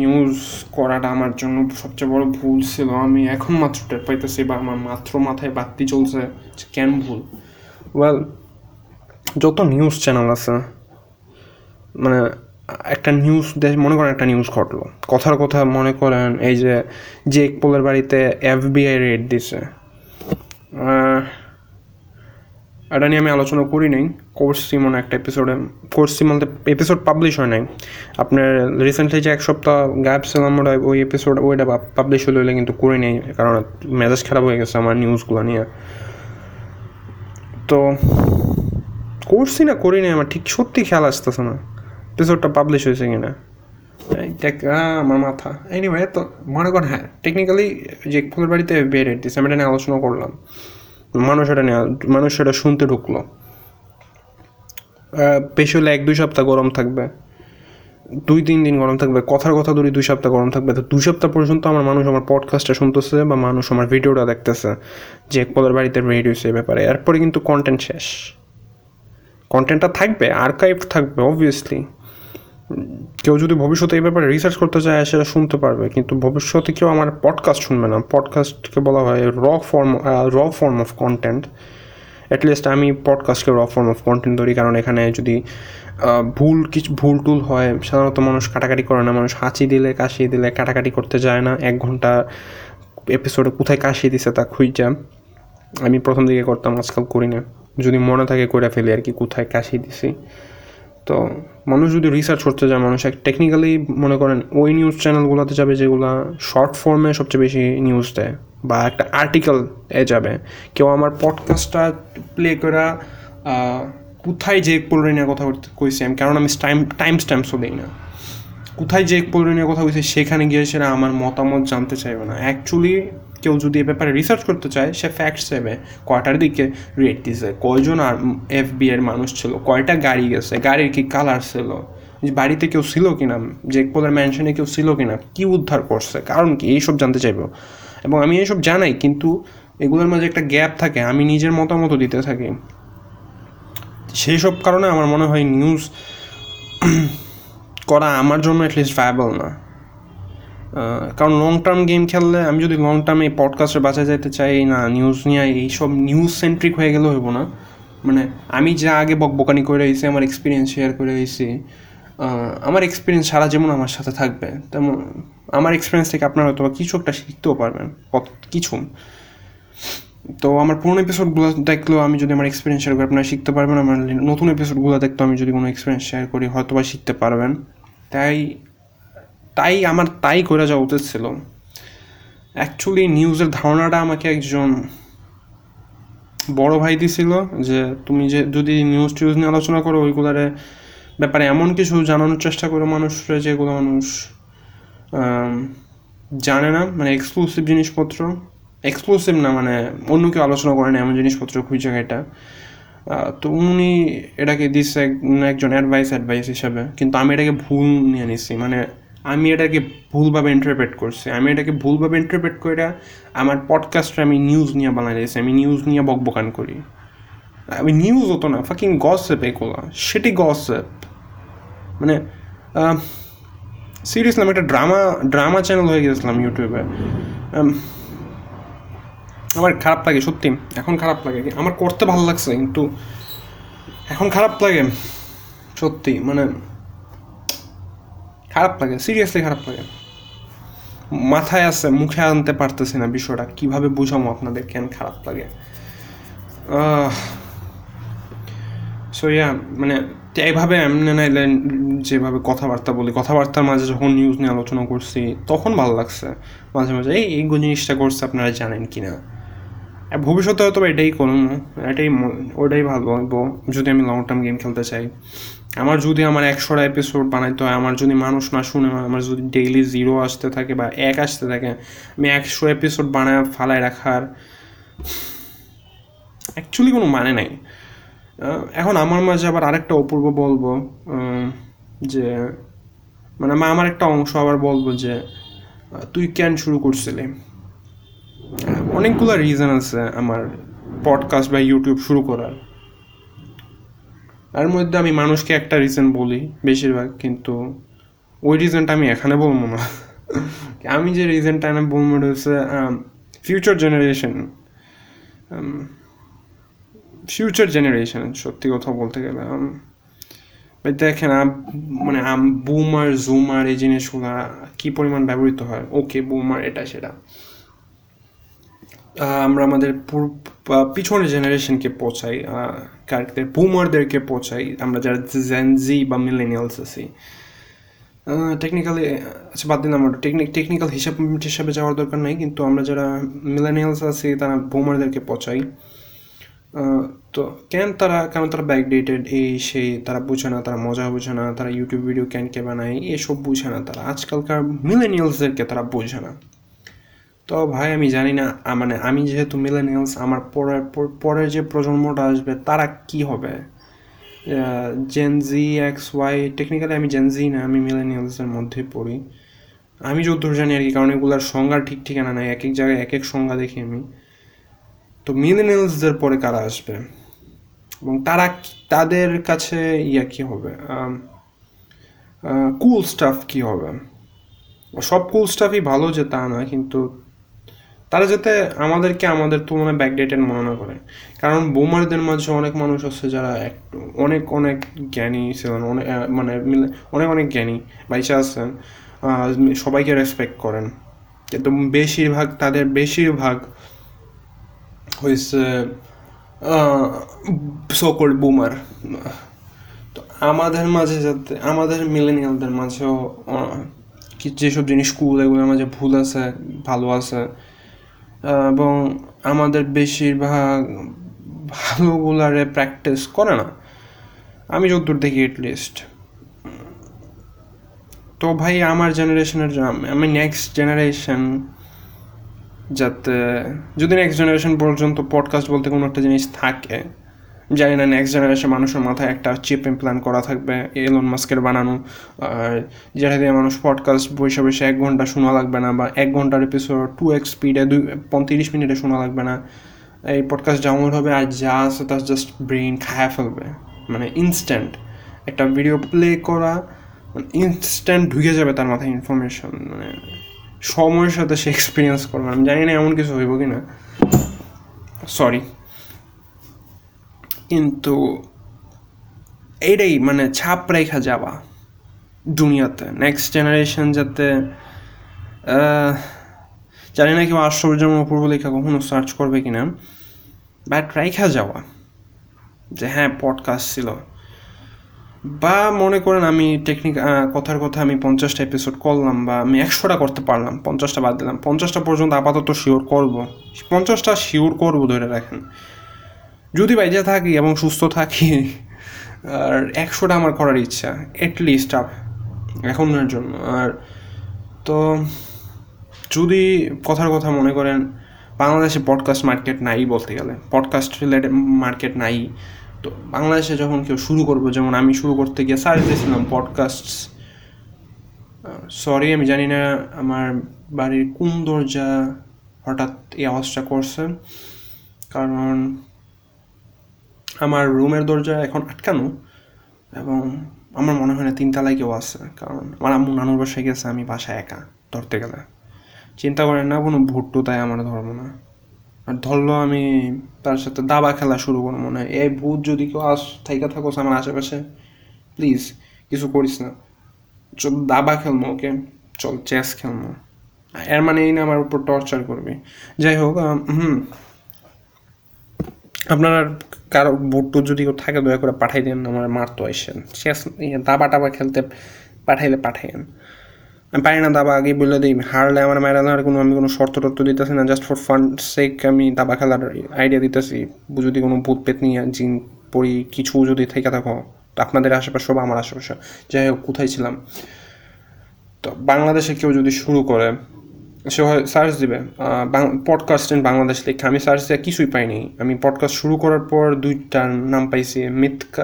নিউজ করাটা আমার জন্য সবচেয়ে বড় ভুল ছিল? আমি এখন মাত্র টের পাইতেছি বা আমার মাত্র মাথায় বাড়তি চলছে ক্যান ভুল? ওয়েল যত নিউজ চ্যানেল আছে মানে একটা নিউজ দেশ, মনে করেন একটা নিউজ ঘটলো। কথার কথা মনে করেন, এই যে জেক পোলের বাড়িতে এফবিআই রেড দিছে। এটা নিয়ে আমি আলোচনা করি নাই। কোর্স সিমন একটা এপিসোডে কোর্স সিমনতে এপিসোড পাবলিশ হয় নাই। আপনার রিসেন্টলি যে এক সপ্তাহ গ্যাপ ছিলাম, ওটা ওই এপিসোড ওইটা পাবলিশ হলে কিন্তু করে নেই, কারণ মেজাজ খারাপ হয়ে গেছে আমার নিউজগুলো নিয়ে। তো করছি না করি না আমার, ঠিক সত্যি খেয়াল আসতেছে না। এপিসোডটা পাবলিশ হয়েছে কিনা? দেখ আমার মাথা। এনিওয়ে তো মনে করেন হ্যাঁ টেকনিক্যালি যে ফুলের বাড়িতে বের দিচ্ছে আমি এটা নিয়ে আলোচনা করলাম। মানুষ এটা নিয়ে, মানুষ এটা শুনতে ঢুকলো। বেশি হলে এক দুই সপ্তাহ গরম থাকবে। দুই তিন দিন গরম থাকবে, কথার কথা ধরি দুই সপ্তাহ গরম থাকবে, তো দুই সপ্তাহ পর্যন্ত আমার মানুষ আমার পডকাস্টটা শুনতেছে বা মানুষ আমার ভিডিওটা দেখতেছে, যে একপলের বাড়িতে রেডি হয়েছে এই ব্যাপারে। এরপরে কিন্তু কন্টেন্ট শেষ। কন্টেন্টটা থাকবে আর্কাইভ থাকবে অবভিয়াসলি কেউ যদি ভবিষ্যতে এই ব্যাপারে রিসার্চ করতে চায়, সেটা শুনতে পারবে। কিন্তু ভবিষ্যতে কেউ আমার পডকাস্ট শুনবে না। পডকাস্টকে বলা হয় র ফর্ম র ফর্ম অফ কন্টেন্ট অ্যাটলিস্ট আমি পডকাস্টকে র ফর্ম অফ কন্টেন্ট ধরি, কারণ এখানে যদি ভুল কিছু, ভুল টুল হয়, সাধারণত মানুষ কাটাকাটি করে না। মানুষ হাঁচি দিলে কাশি দিলে কাটাকাটি করতে যায় না। এক ঘণ্টা এপিসোডে কোথায় কাশি দিছে তা খুঁজা আমি প্রথম দিকে করতাম, আজকাল করি না। যদি মনে থাকে করে ফেলি আর কি কোথায় কাশি দিছি। তো মানুষ যদি রিসার্চ করতে যায়, মানুষ এক টেকনিক্যালি মনে করেন ওই নিউজ চ্যানেলগুলোতে যাবে যেগুলো শর্ট ফর্মে সবচেয়ে বেশি নিউজ দেয় বা একটা আর্টিকেল এ যাবে। কেউ আমার পডকাস্টটা প্লে করা কোথায় যে পোলরে নিয়ে কথা কইছি আমি, কারণ আমি টাইম টাইম স্ট্যাম্পসও দিই না। কোথায় যে পোলরে নিয়ে কথা বলছে সেখানে গিয়ে সেটা আমার মতামত জানতে চাইবে না। অ্যাকচুয়ালি কেউ যদি এ ব্যাপারে রিসার্চ করতে চায়, সে ফ্যাক্টস দেবে। কয়টার দিকে রেট দিছে, কয়জন আর এফ বি এর মানুষ ছিল, কয়টা গাড়ি গেছে, গাড়ির কি কালার ছিল বাড়িতে কেউ ছিল কিনা যে পোলের ম্যানশনে কেউ ছিল কিনা, কি উদ্ধার করছে, কারণ কি, এইসব জানতে চাইব। এবং আমি এইসব জানাই, কিন্তু এগুলোর মাঝে একটা গ্যাপ থাকে, আমি নিজের মতামত দিতে থাকি। সেই সব কারণে আমার মনে হয় নিউজ [clears throat] করা আমার জন্য অ্যাটলিস্ট ভায়াবল না। কারণ লং টার্ম গেম খেললে আমি যদি লং টার্মে এই পডকাস্টে বাঁচা যেতে চাই, না নিউজ নিয়ে, এইসব নিউজ সেন্ট্রিক হয়ে গেলে হইব না। মানে আমি যা আগে বকবকানি করে রয়েছি আমার এক্সপিরিয়েন্স শেয়ার করে রয়েছি আমার এক্সপিরিয়েন্স সারা যেমন আমার সাথে থাকবে। তেমন, আমার এক্সপিরিয়েন্স থেকে আপনারা হয়তো কিছু একটা শিখতেও পারবেন কিছু। তো আমার পুরোনো এপিসোডগুলো দেখলেও আমি যদি আমার এক্সপিরিয়েন্স শেয়ার করি, আপনারা শিখতে পারবেন। আমার নতুন এপিসোডগুলো দেখতেও আমি যদি কোনো এক্সপিরিয়েন্স শেয়ার করি হয়তো বা শিখতে পারবেন। তাই তাই আমার তাই করে যাওয়া উচিত ছিল। অ্যাকচুয়ালি নিউজের ধারণাটা আমাকে একজন বড় ভাই দিছিল যে, তুমি যে, যদি নিউজ টিউজ নিয়ে আলোচনা করো, ওইগুলারে ব্যাপারে এমন কিছু জানানোর চেষ্টা করো মানুষরা, যেগুলো মানুষ জানে না। মানে এক্সক্লুসিভ জিনিসপত্র। এক্সক্লুসিভ না মানে অন্য কেউ আলোচনা করে না এমন জিনিসপত্র খুঁজছে এটা। তো উনি এটাকে দিচ্ছে একজন অ্যাডভাইস অ্যাডভাইস হিসাবে। কিন্তু আমি এটাকে ভুল নিয়ে নিছি। মানে আমি এটাকে ভুলভাবে ইন্টারপ্রেট করছি। আমি এটাকে ভুলভাবে ইন্টারপ্রেট করে আমার পডকাস্টে আমি নিউজ নিয়ে বানাই দিয়েছি। আমি নিউজ নিয়ে বকবকান করি। আমি নিউজ হতো না ফাকিং গসেপ এগুলো। সেটি গসেপ মানে সিরিয়াসলি আমি একটা ড্রামা ড্রামা চ্যানেল হয়ে গেছিলাম ইউটিউবে আমার খারাপ লাগে, সত্যি। এখন খারাপ লাগে। আমার করতে ভালো লাগছে, কিন্তু এখন খারাপ লাগে, সত্যি মানে খারাপ লাগে সিরিয়াসলি খারাপ লাগে। মাথায় আছে, মুখে আনতে পারতেছি না বিষয়টা, কীভাবে বুঝাবো আপনাদের কেন খারাপ লাগে? সো মানে এইভাবে এমনি নাইলে যেভাবে কথাবার্তা বলি, কথাবার্তার মাঝে যখন নিউজ নিয়ে আলোচনা করছি, তখন ভালো লাগছে। মাঝে মাঝে, এই এই জিনিসটা করছে, আপনারা জানেন কি না ভবিষ্যতে হয়তো এটাই করুন এটাই ওটাই ভালো যদি আমি লং টার্ম গেম খেলতে চাই। আমার যদি আমার একশোটা এপিসোড বানাইতে হয়, আমার যদি মানুষ না শুনে আমার যদি ডেইলি জিরো আসতে থাকে বা এক আসতে থাকে, আমি একশো এপিসোড বানায় ফালায় রাখার অ্যাকচুয়ালি কোনো মানে নাই। এখন আমার মাঝে আবার আরেকটা অপূর্ব বলব যে মানে আমি আমার একটা অংশ আবার বলব যে তুই কেন শুরু করছিলি? অনেকগুলো রিজন আছে আমার পডকাস্ট বা ইউটিউব শুরু করার। তার মধ্যে আমি মানুষকে একটা রিজন বলি বেশিরভাগ, কিন্তু ওই রিজনটা আমি এখানে বলব না। আমি যে রিজনটা আমি বলব হচ্ছে ফিউচার জেনারেশন ফিউচার জেনারেশন সত্যি কথা বলতে গেলে দেখেন মানে বুমার জুমার এই জিনিসগুলা কি পরিমাণ ব্যবহৃত হয়? ওকে বুমার এটা, সেটা। আমরা আমাদের পিছনের জেনারেশনকে পৌঁছাই কারেক্টের বুমারদেরকে পৌঁছাই, আমরা যারা জেনজি বা মিলেনিয়ালস আছি। টেকনিক্যালি আচ্ছা বাদ দিন আমরা টেকনিক টেকনিক্যাল হিসাব, হিসাবে যাওয়ার দরকার নাই, কিন্তু আমরা যারা মিলেনিয়ালস আছি, তারা বুমারদেরকে পৌঁছাই। তো কেন তারা কেন তারা ব্যাকডেটেড এই সেই, তারা বুঝে না, তারা মজা বুঝে না, তারা ইউটিউব ভিডিও কেন কে বানায়, এসব বুঝে না তারা। আজকালকার মিলেনিয়ালসদেরকে তারা বুঝে না। তো ভাই, আমি জানি না মানে আমি যেহেতু মিলেনিয়ালস আমার পরের, পর- পরের যে প্রজন্মটা আসবে, তারা কি হবে? Gen Z X Y technically আমি জেনজি না, আমি মিলেনিয়ালসের মধ্যে পড়ি। আমি যতদূর জানি আর কি, কারণ এগুলোর সংজ্ঞা ঠিক ঠিকানা নাই, এক এক জায়গায় এক এক সংজ্ঞা দেখি আমি। তো মিলেনিয়ালসদের পরে কারা আসবে? এবং তারা তাদের কাছে ইয়া কি হবে? কুল স্টাফ কি হবে? সব কুল স্টাফই ভালো যে তা না, কিন্তু তারা যাতে আমাদেরকে আমাদের তুলনায় ব্যাকডেটেড মনে না করে। কারণ বোমারদের মাঝে অনেক মানুষ আছে যারা অনেক অনেক জ্ঞানী ছিলেন অনেক মানে অনেক অনেক জ্ঞানী বাইচা আছেন সবাইকে রেসপেক্ট করেন। কিন্তু বেশিরভাগ, তাদের বেশিরভাগ হয়েছে সকল বুমার তো আমাদের মাঝে যাতে, আমাদের মিলেনিয়ালদের মাঝেও যেসব জিনিস স্কুল এগুলোর মাঝে ভুল আছে, ভালো আছে এবং আমাদের বেশিরভাগ ভালোগুলারে প্র্যাকটিস করে না। আমি যতদূর দেখি লিস্ট তো ভাই, আমার জেনারেশনের আমি নেক্সট জেনারেশন যাতে, যদি নেক্সট জেনারেশন পর্যন্ত পডকাস্ট বলতে কোনো একটা জিনিস থাকে জানি না নেক্সট জেনারেশন মানুষের মাথায় একটা চিপ ইমপ্ল্যান করা থাকবে এলন মাস্কের বানানো। আর যেটা দিয়ে মানুষ পডকাস্ট বসে বসে এক ঘণ্টা শোনা লাগবে না বা এক ঘণ্টার এপিসোড টু এক্স স্পিডে দুই, পঁয়ত্রিশ মিনিটে শোনা লাগবে না। এই পডকাস্ট ডাউনলোড হবে আর যা আছে তা জাস্ট ব্রেন খায়া ফেলবে। মানে ইনস্ট্যান্ট একটা ভিডিও প্লে করা মানে ইনস্ট্যান্ট ঢুকে যাবে তার মাথায় ইনফরমেশন মানে সময়ের সাথে সে এক্সপিরিয়েন্স করবে আমি জানি না এমন কিছু হইব কি না সরি কিন্তু এইটাই মানে ছাপ রেখা যাওয়া দুনিয়াতে নেক্সট জেনারেশন যাতে জানি না কেউ আশ্চর্যম অপূর্ব লেখা কখনো সার্চ করবে কিনা বাট রেখা যাওয়া যে হ্যাঁ পডকাস্ট ছিল। বা মনে করেন আমি টেকনিক কথার কথা আমি পঞ্চাশটা এপিসোড করলাম বা আমি একশোটা করতে পারলাম, পঞ্চাশটা বাদ দিলাম, পঞ্চাশটা পর্যন্ত আপাতত শিওর করব। পঞ্চাশটা শিওর করব ধরে রাখেন। যদি বাইজে থাকি এবং সুস্থ থাকি, আর একশোটা আমার করার ইচ্ছা এটলিস্ট এখনের জন্য। আর তো, যদি কথার কথা মনে করেন, বাংলাদেশে পডকাস্ট মার্কেট নাই বলতে গেলে। পডকাস্ট রিলেটেড মার্কেট নাই। তো বাংলাদেশে যখন কেউ শুরু করব, যেমন আমি শুরু করতে গিয়ে সার্চ দিয়েছিলাম পডকাস্ট সরি আমি জানি না আমার বাড়ির কোন দরজা হঠাৎ এই আওয়াজটা করছে। কারণ আমার রুমের দরজা এখন আটকানো এবং আমার মনে হয় না তিনতলায় কেউ আছে, কারণ আমার আম্মু নানুর বাসায় গেছে, আমি বাসায় একা, ধরতে গেলে। চিন্তা করেন না, কোনো ভুট্টু তাই আমার ধর্ম না। আর ধরলো আমি তার সাথে দাবা খেলা শুরু করব মনে হয়। এই ভূত যদি কেউ আস, থাইকা থাকোস আমার আশেপাশে, প্লিজ, কিছু করিস না। চল, দাবা খেলব, ওকে? চল, চেস খেলব। এর মানে এই না আমার উপর টর্চার করবে। যাই হোক হুম। আপনার কারও বুটটু যদি কেউ থাকে, দয়া করে পাঠাই দেন, আমার মারতো আসেন শেষ ইয়ে দাবা টাবা খেলতে পাঠাইলে পাঠাইন আমি পারি না দাবা আগে বলে দিই, হারলে আমার মায়ের আর কোনো, আমি কোনো শর্ত টর্ত দিতেছি না জাস্ট ফর ফান সেক আমি দাবা খেলার আইডিয়া দিতেছি। যদি কোনো ভূত পেত নিয়ে, জিন পড়ি কিছু যদি থেকে থাকো আপনাদের আশেপাশে, সব আমার আশেপাশে। যাই হোক, কোথায় ছিলাম? তো বাংলাদেশে কেউ যদি শুরু করে সে সার্চ দিবে। পডকাস্ট ইন বাংলাদেশ লেখা। আমি সার্চ দিয়ে কিছুই পাইনি। আমি পডকাস্ট শুরু করার পর দুইটার নাম পাইছি মিথ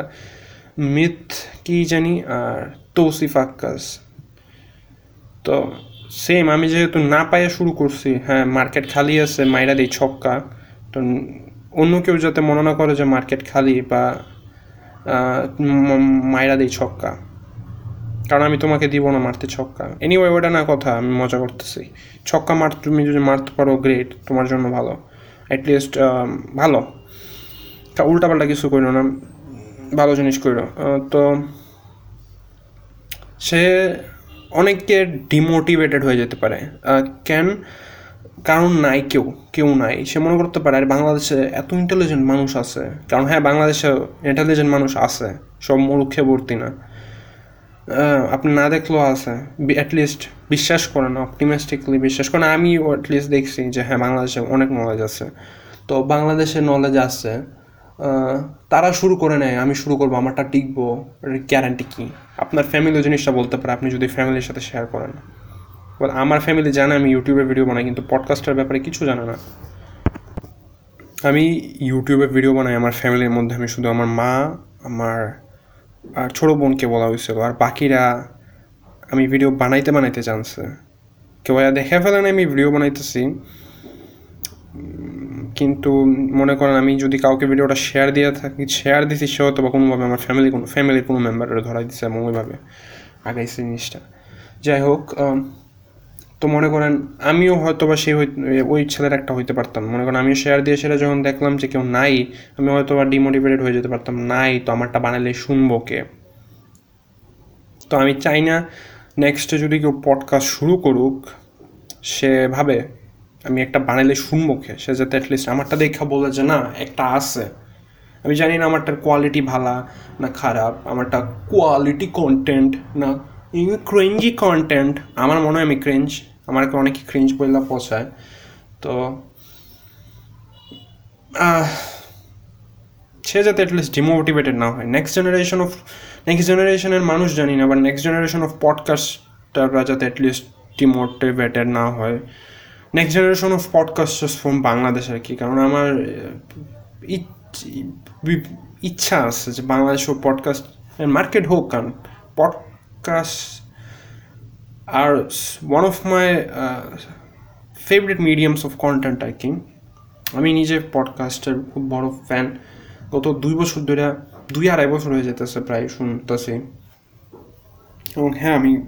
মিথ কি জানি আর তৌসিফ আক্কাস তো সেম আমি যেহেতু না পাইয়া শুরু করছি হ্যাঁ মার্কেট খালি আছে, মাইরা দিই ছক্কা। তো অন্য কেউ যাতে মনে না করে যে মার্কেট খালি বা মাইরা দিই ছক্কা। কারণ আমি তোমাকে দিব না মারতে ছক্কা। এনিওয়ে ওটা না কথা, আমি মজা করতেছি। ছক্কা মার, তুমি যদি মারতে পারো গ্রেট তোমার জন্য ভালো। অ্যাটলিস্ট ভালো। তা উল্টাপাল্টা কিছু করো না, ভালো জিনিস করো তো সে অনেককে ডিমোটিভেটেড হয়ে যেতে পারে। কেন? কারণ নাই কেউ কেউ নাই। সে মনে করতে পারে, আর বাংলাদেশে এত ইন্টেলিজেন্ট মানুষ আছে। কারণ হ্যাঁ বাংলাদেশে ইন্টেলিজেন্ট মানুষ আছে, সব মূর্খে ভর্তি না। আপনি না দেখলেও আছে। অ্যাটলিস্ট বিশ্বাস করেন অপটিমিস্টিকলি বিশ্বাস করেন। আমিও অ্যাটলিস্ট দেখছি যে হ্যাঁ বাংলাদেশে অনেক নলেজ আছে। তো বাংলাদেশে নলেজ আছে। তারা শুরু করে নেয়, আমি শুরু করব, আমারটা টিকবো গ্যারান্টি কী? আপনার ফ্যামিলি জিনিসটা বলতে পারে, আপনি যদি ফ্যামিলির সাথে শেয়ার করেন। আমার ফ্যামিলি জানে, আমি ইউটিউবে ভিডিও বানাই, কিন্তু পডকাস্টের ব্যাপারে কিছু জানে না। আমি ইউটিউবে ভিডিও বানাই, আমার ফ্যামিলির মধ্যে আমি শুধু আমার মা, আমার আর ছোটো বোনকে বলা হয়েছিল। আর বাকিরা আমি ভিডিও বানাইতে বানাইতে জানছে। কেউ দেখে ফেলেন আমি ভিডিও বানাইতেছি। কিন্তু মনে করেন আমি যদি কাউকে ভিডিওটা শেয়ার দিয়ে থাকি শেয়ার দিছি, সে হয়তো বা কোনোভাবে আমার ফ্যামিলি কোনো ফ্যামিলির কোনো মেম্বারের ধরাই দিচ্ছে এবং ওইভাবে। আগাইছে জিনিসটা। যাই হোক তো মনে করেন আমিও হয়তো বা সেই ওই ছেলের একটা হইতে পারতাম। মনে করেন আমিও শেয়ার দিয়ে সেটা যখন দেখলাম যে কেউ নাই, আমি হয়তো বা ডিমোটিভেটেড হয়ে যেতে পারতাম। নাই তো আমারটা বানালে শুনব কে? তো আমি চাই না নেক্সটে যদি কেউ পডকাস্ট শুরু করুক, সে ভাবে আমি একটা বানালে শুনব কে? সে যাতে অ্যাটলিস্ট আমারটা দেখা বলে যে, না, একটা আছে। আমি জানি না আমারটার কোয়ালিটি ভালা না খারাপ, আমারটা কোয়ালিটি কন্টেন্ট না ক্রেঞ্জি কন্টেন্ট আমার মনে হয় আমি ক্রেঞ্জ আমাকে অনেকে ক্রেঞ্জ বললে পচায়। তো সে যাতে অ্যাটলিস্ট ডিমোটিভেটেড না হয়। নেক্সট জেনারেশন অফ নেক্সট জেনারেশনের মানুষ জানি না বা নেক্সট জেনারেশন অফ পডকাস্টাররা যাতে অ্যাটলিস্ট ডিমোটিভেটেড না হয়। Next generation of podcasters from Bangladesh আর কি, কারণ আমার ইচ্ছা আছে যে বাংলাদেশেও পডকাস্ট মার্কেট হোক, কারণ podcast are one of my favourite mediums of content আর কি আমি নিজে পডকাস্টের খুব বড় ফ্যান গত দুই বছর ধরে, দুই আড়াই বছর হয়ে যেতেছে, প্রায় শুনতেছি। এবং হ্যাঁ আমি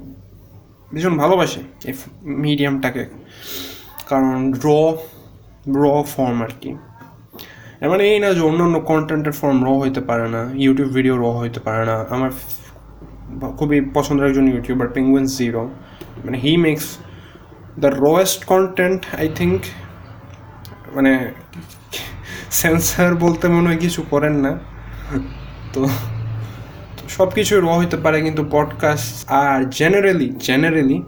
ভীষণ ভালোবাসি এই মিডিয়ামটাকে কারণ র র ফর্ম আর কি। মানে এই না যে অন্য অন্য কন্টেন্টের ফর্ম র হইতে পারে না ইউটিউব ভিডিও র হইতে পারে না। আমার খুবই পছন্দের একজন ইউটিউবার পেঙ্গুইন জিরো মানে he makes the rawest content I think মানে সেন্সার বলতে মনে হয় কিছু করেন না। তো সব কিছুই র হইতে পারে, কিন্তু পডকাস্ট আর জেনারেলি জেনারেলি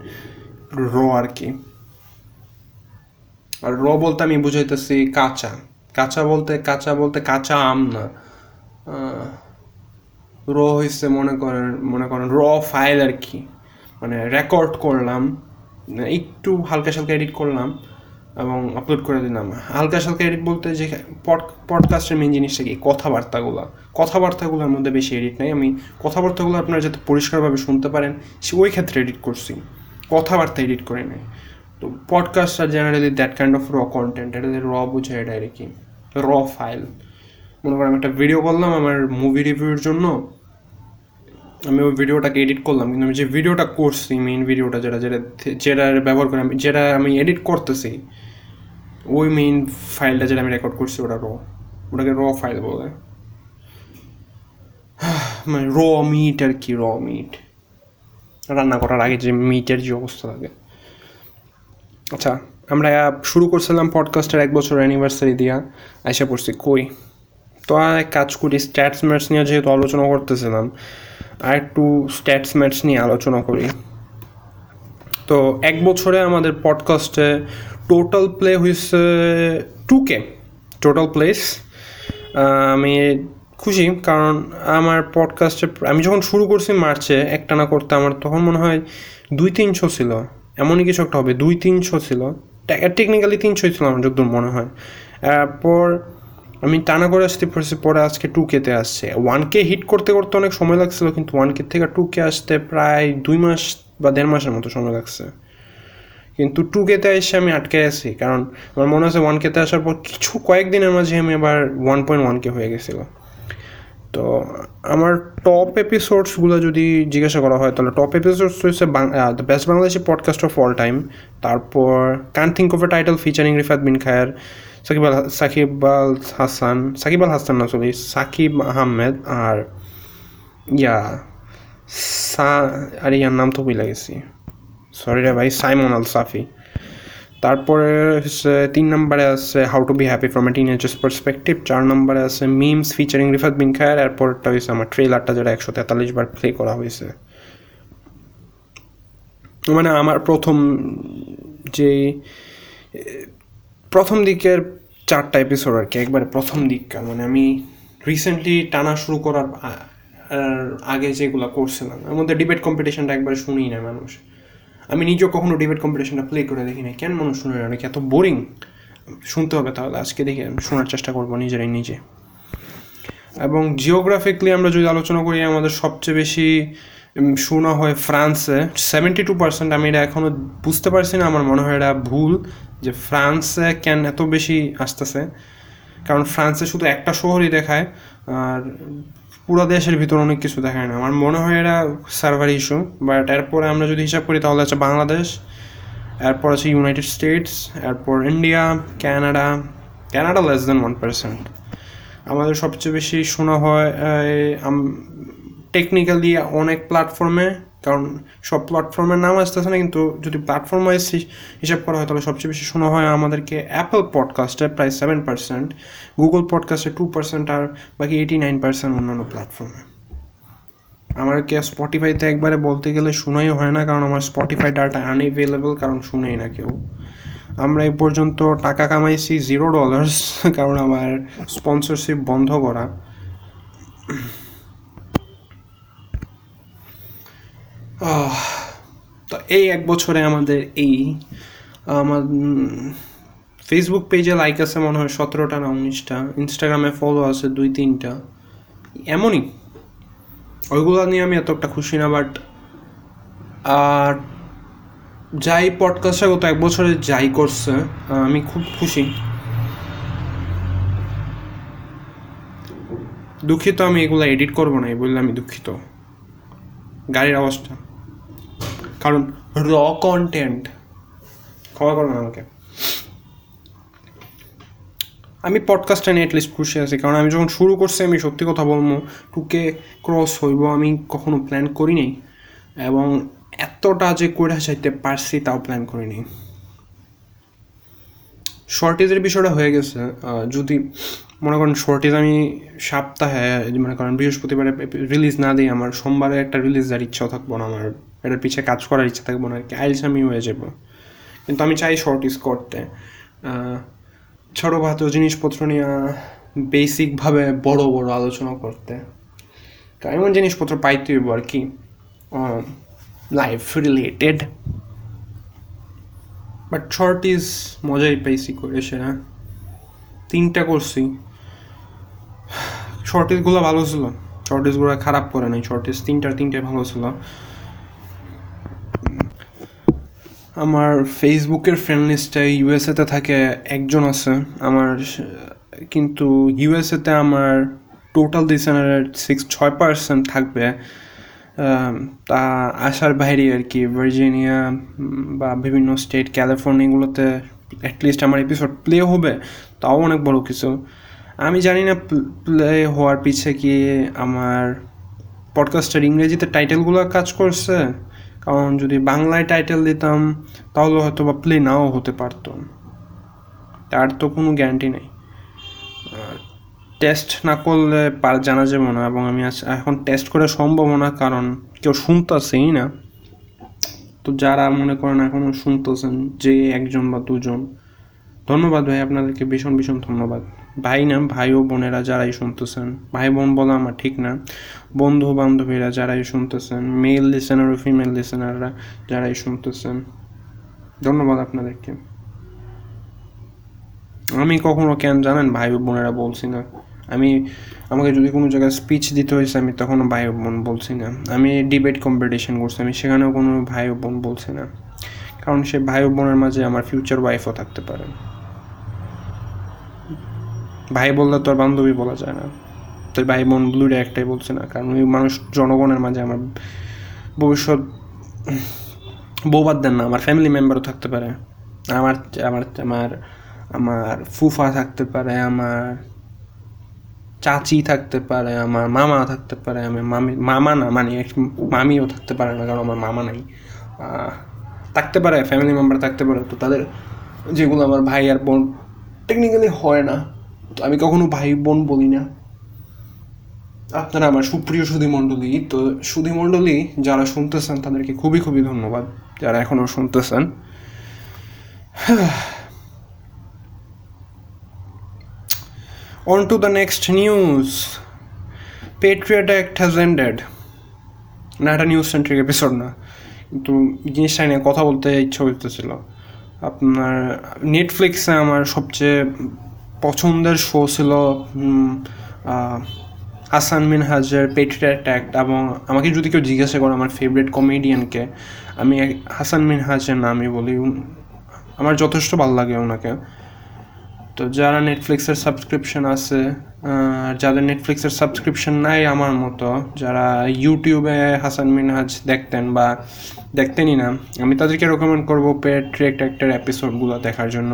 র আর কি। আর র বলতে আমি বুঝাইতেছি কাঁচা। কাঁচা বলতে কাঁচা বলতে কাঁচা আম না। র হয়েছে মনে করেন মনে করেন র ফাইল আর কি। মানে রেকর্ড করলাম একটু হালকা সালকা এডিট করলাম এবং আপলোড করে দিলাম। হালকা সালকা এডিট বলতে যে পড পডকাস্টের মেন জিনিসটা কি? কথাবার্তাগুলো। কথাবার্তাগুলোর মধ্যে বেশি এডিট নেই। আমি কথাবার্তাগুলো আপনারা যাতে পরিষ্কারভাবে শুনতে পারেন, সে ওই ক্ষেত্রে এডিট করছি। কথাবার্তা এডিট করে নেই। তো podcast are generally that kind of raw content এটা র বুঝে এটা আর কি র ফাইল মনে করেন আমি একটা ভিডিও করলাম আমার মুভি রিভিউর জন্য। আমি ওই ভিডিওটাকে এডিট করলাম, কিন্তু আমি যে ভিডিওটা করছি মেইন ভিডিওটা যেটা যেটা যেটা ব্যবহার করে আমি যেটা আমি এডিট করতেছি, ওই মেইন ফাইলটা যেটা আমি রেকর্ড করছি ওটা র ওটাকে র ফাইল বলে। [sighs] মানে র মিট আর কি র মিট রান্না করার আগে যে মিটের যে অবস্থা থাকে। আচ্ছা আমরা শুরু করছিলাম পডকাস্টের এক বছর অ্যানিভার্সারি দিয়া। আশা পড়ছি কই? তো এক কাজ করি স্ট্যাটস ম্যাটস নিয়ে যেহেতু আলোচনা করতেছিলাম আর একটু স্ট্যাটস ম্যাটস নিয়ে আলোচনা করি। তো এক বছরে আমাদের পডকাস্টে টোটাল প্লে হয়েছে টু কে টোটাল প্লেস আমি খুশি কারণ আমার পডকাস্টে আমি যখন শুরু করছি মার্চে একটানা করতে আমার তখন মনে হয় দুই তিনশো ছিল। এমনই কিছু একটা হবে দুই তিনশো ছিল টেকনিক্যালি তিনশোই ছিল আমার, যতদূর মনে হয়। এরপর আমি টানা করে আসতে পারছি পরে আজকে টু কেতে আসছে। ওয়ান কে হিট করতে করতে অনেক সময় লাগছিল, কিন্তু ওয়ান কে থেকে টু কে আসতে প্রায় দুই মাস বা দেড় মাসের মতো সময় লাগছে। কিন্তু টু কেতে এসে আমি আটকে আছি, কারণ আমার মনে আছে ওয়ান কেতে আসার পর কিছু কয়েকদিনের মাঝে আমি আবার ওয়ান পয়েন্ট ওয়ান কে হয়ে গেছিল। তো আমার টপ এপিসোডসগুলো যদি জিজ্ঞাসা করা হয়, তাহলে টপ এপিসোডস হচ্ছে the best Bangladeshi podcast of all time তারপর can think of a title featuring Rifat Bin Khayer Sakib Al Sakib Al Hasan, Sakib Al Hasan না সরি সাকিব আহমেদ আর, ইয়া, সা, আর ইয়ার নাম তো ভুলে গেছি। সরি রে ভাই, সাইমন আল সাফি। তারপরে হচ্ছে তিন নম্বরে আছে how to be happy from a teenagers perspective চার নম্বরে আছে মিমস ফিচারিং রিফাত বিন খায়ের। এরপরটা হয়েছে আমার ট্রেলারটা যেটা একশো তেতাল্লিশ বার প্লে করা হয়েছে মানে আমার প্রথম যে প্রথম দিকের চারটা এপিসোড আর কি, একবারে প্রথম দিককার মানে আমি রিসেন্টলি টানা শুরু করার আগে যেগুলো করছিলাম, এর মধ্যে ডিবেট কম্পিটিশনটা একবারে শুনি না মানুষ। আমি নিজেও কখনো ডিবেট কম্পিটিশনটা প্লে করে দেখি না কেন মানুষ শুনে না? নাকি এত বোরিং শুনতে হবে তাহলে, আজকে দেখি, আমি শোনার চেষ্টা করব নিজেরাই নিজে। এবং জিওগ্রাফিকলি আমরা যদি আলোচনা করি, আমাদের সবচেয়ে বেশি শোনা হয় ফ্রান্সে। সেভেন্টি টু পার্সেন্ট আমি এটা এখনও বুঝতে পারছি না, আমার মনে হয় এটা ভুল যে ফ্রান্সে কেন এত বেশি আসতেছে। কারণ ফ্রান্সে শুধু একটা শহরই দেখায়, আর পুরো দেশের ভিতর অনেক কিছু দেখায় না। আমার মনে হয় এটা সার্ভার ইস্যু বাট এরপরে আমরা যদি হিসাব করি তাহলে আছে বাংলাদেশ, এরপর আছে ইউনাইটেড স্টেটস এরপর India Canada Canada less than one percent আমাদের সবচেয়ে বেশি শোনা হয় টেকনিক্যালি অনেক প্ল্যাটফর্মে কারণ সব প্ল্যাটফর্মের নাম আসতেছে না, কিন্তু যদি প্ল্যাটফর্ম ওয়াইজ হিসাব করা হয়, তাহলে সবচেয়ে বেশি শোনা হয় আমাদেরকে অ্যাপল পডকাস্টে প্রায় সেভেন পার্সেন্ট গুগল পডকাস্টে টু পার্সেন্ট আর বাকি এইটি নাইন পার্সেন্ট অন্যান্য প্ল্যাটফর্মে আমার আমাকে স্পটিফাইতে একবারে বলতে গেলে শোনাই হয় না, কারণ আমার স্পটিফাই ডাটা আনএভেলেবল কারণ শুনেই না কেউ। আমরা এই পর্যন্ত টাকা কামাইছি জিরো ডলার্স [laughs] কারণ আমার স্পন্সরশিপ বন্ধ করা। তো এই এক বছরে আমাদের এই, আমার ফেসবুক পেজে লাইক আছে মনে হয় সতেরোটা না উনিশটা। ইনস্টাগ্রামে ফলো আছে দুই, তিনটা। এমনই। ওইগুলো নিয়ে আমি এতটা খুশি না বাট আর যাই পডকাস্টটা গত এক বছরে যাই করছে আমি খুব খুশি। দুঃখিত, আমি এগুলো এডিট করব না, এই বললে আমি দুঃখিত। গাড়ির আওয়াজটা। কারণ র কন্টেন্ট ক্ষমা করবেন আমাকে। আমি পডকাস্টটা নিয়ে অ্যাটলিস্ট খুশি আছি, কারণ আমি যখন শুরু করছি, আমি সত্যি কথা বলব টুকে ক্রস হইব আমি কখনো প্ল্যান করিনি, এবং এতটা যে করে চাইতে পারছি তাও প্ল্যান করিনি। শর্টেজের বিষয়টা হয়ে গেছে যদি মনে করেন শর্টেজ আমি সপ্তাহে, মনে করেন বৃহস্পতিবারে রিলিজ না দিই, আমার সোমবারে একটা রিলিজ দেওয়ার ইচ্ছাও থাকব না, আমার এটার পিছিয়ে কাজ করার ইচ্ছা থাকব না আর কি আইলস আমি হয়ে যাব। কিন্তু আমি চাই শর্টেজ করতে। ছোটো ভাত জিনিসপত্র নিয়ে বেসিকভাবে বড় বড় আলোচনা করতে। এমন জিনিসপত্র পাইতে হইব আর কি life related but short is মজাই পাইছি করে সেটা তিনটা করছি। [sighs] শর্টেজগুলো ভালো ছিল। শর্টেজগুলো খারাপ করে নাই। শর্টেজ তিনটার তিনটে ভালো ছিল। আমার ফেসবুকের ফ্রেন্ড লিস্টে ইউএসএতে থাকে একজন আছে, আমার, কিন্তু ইউএসএতে আমার টোটাল ডিসেনারের সিক্স ছয় পার্সেন্ট থাকবে। তা আসার বাইরে আর কি ভার্জিনিয়া বা বিভিন্ন স্টেট ক্যালিফোর্নিয়াগুলোতে অ্যাটলিস্ট আমার এপিসোড প্লে হবে, তাও অনেক বড় কিছু। আমি জানি না প্লে হওয়ার পিছে কি আমার পডকাস্টের ইংরেজিতে টাইটেলগুলো কাজ করছে? কারণ যদি বাংলায় টাইটেল দিতাম, তাহলে হয়তো বা প্লে নাও হতে পারতো। তার তো কোনো গ্যারান্টি নেই। টেস্ট না করলে পার জানা যাবে না এবং আমি এখন টেস্ট করে সম্ভব না, কারণ কেউ শুনতেছেই না। তো যারা মনে করেন এখনও শুনতেছেন, যে একজন বা দুজন, ধন্যবাদ ভাই, আপনাদেরকে ভীষণ ভীষণ ধন্যবাদ। ভাই না ভাই ও বোনেরা যারাই শুনতেছেন, ভাই বোন বলা আমার ঠিক না, বন্ধু বান্ধবীরা যারাই শুনতেছেন মেল লিসেনার ও ফিমেল লিসেনাররা যারাই শুনতেছেন, ধন্যবাদ আপনাদেরকে। আমি কখনো কেন জানেন ভাই বোনেরা বলছি না। আমি, আমাকে যদি কোনো জায়গায় স্পিচ দিতে হয়েছে, আমি তখনও ভাই বোন বলছি না। আমি ডিবেট কম্পিটিশন করছি, আমি সেখানেও কোনো ভাই বোন বলছি না। কারণ সে ভাই বোনের মাঝে আমার ফিউচার ওয়াইফও থাকতে পারে। ভাই বললে তো আর বান্ধবী বলা যায় না। তাই ভাই বোন ব্লুডে একটাই বলছে না, কারণ ওই মানুষ জনগণের মাঝে আমার ভবিষ্যৎ বৌবাদ দেন না, আমার ফ্যামিলি মেম্বারও থাকতে পারে, আমার আমার আমার আমার ফুফা থাকতে পারে, আমার চাচি থাকতে পারে, আমার মামা থাকতে পারে আমার মামি, মামা না মানে মামিও থাকতে পারে না, কারণ আমার মামা নাই। থাকতে পারে ফ্যামিলি মেম্বার থাকতে পারে, তো তাদের যেগুলো আমার ভাই আর বোন টেকনিক্যালি হয় না। আমি কখনো ভাই বোন বলি না। আপনারা আমার সুপ্রিয় সুধী মণ্ডলী তো সুধী মণ্ডলী যারা শুনতেছেন, তাদেরকে খুবই খুবই ধন্যবাদ যারা এখনও শুনতেছেন। On to the next news Patriot Act has ended না, এটা নিউজ সেন্ট্রিক এপিসোড না, কিন্তু জিনিসটা নিয়ে কথা বলতে ইচ্ছা করতেছিল আপনার নেটফ্লিক্সে আমার সবচেয়ে পছন্দের শো ছিল হাসান মিনহাজের পেট্রিয়ট অ্যাক্ট এবং আমাকে যদি কেউ জিজ্ঞাসা করে আমার ফেভারিট কমেডিয়ানকে আমি হাসান মিনহাজের নামই বলি। আমার যথেষ্ট ভালো লাগে ওনাকে। তো যারা নেটফ্লিক্সের সাবস্ক্রিপশন আছে যাদের নেটফ্লিক্সের সাবস্ক্রিপশন নাই আমার মতো, যারা ইউটিউবে হাসান মিনহাজ দেখতেন বা দেখতেনই না, আমি তাদেরকে রেকমেন্ড করব পেট্রিক একটা এপিসোডগুলো দেখার জন্য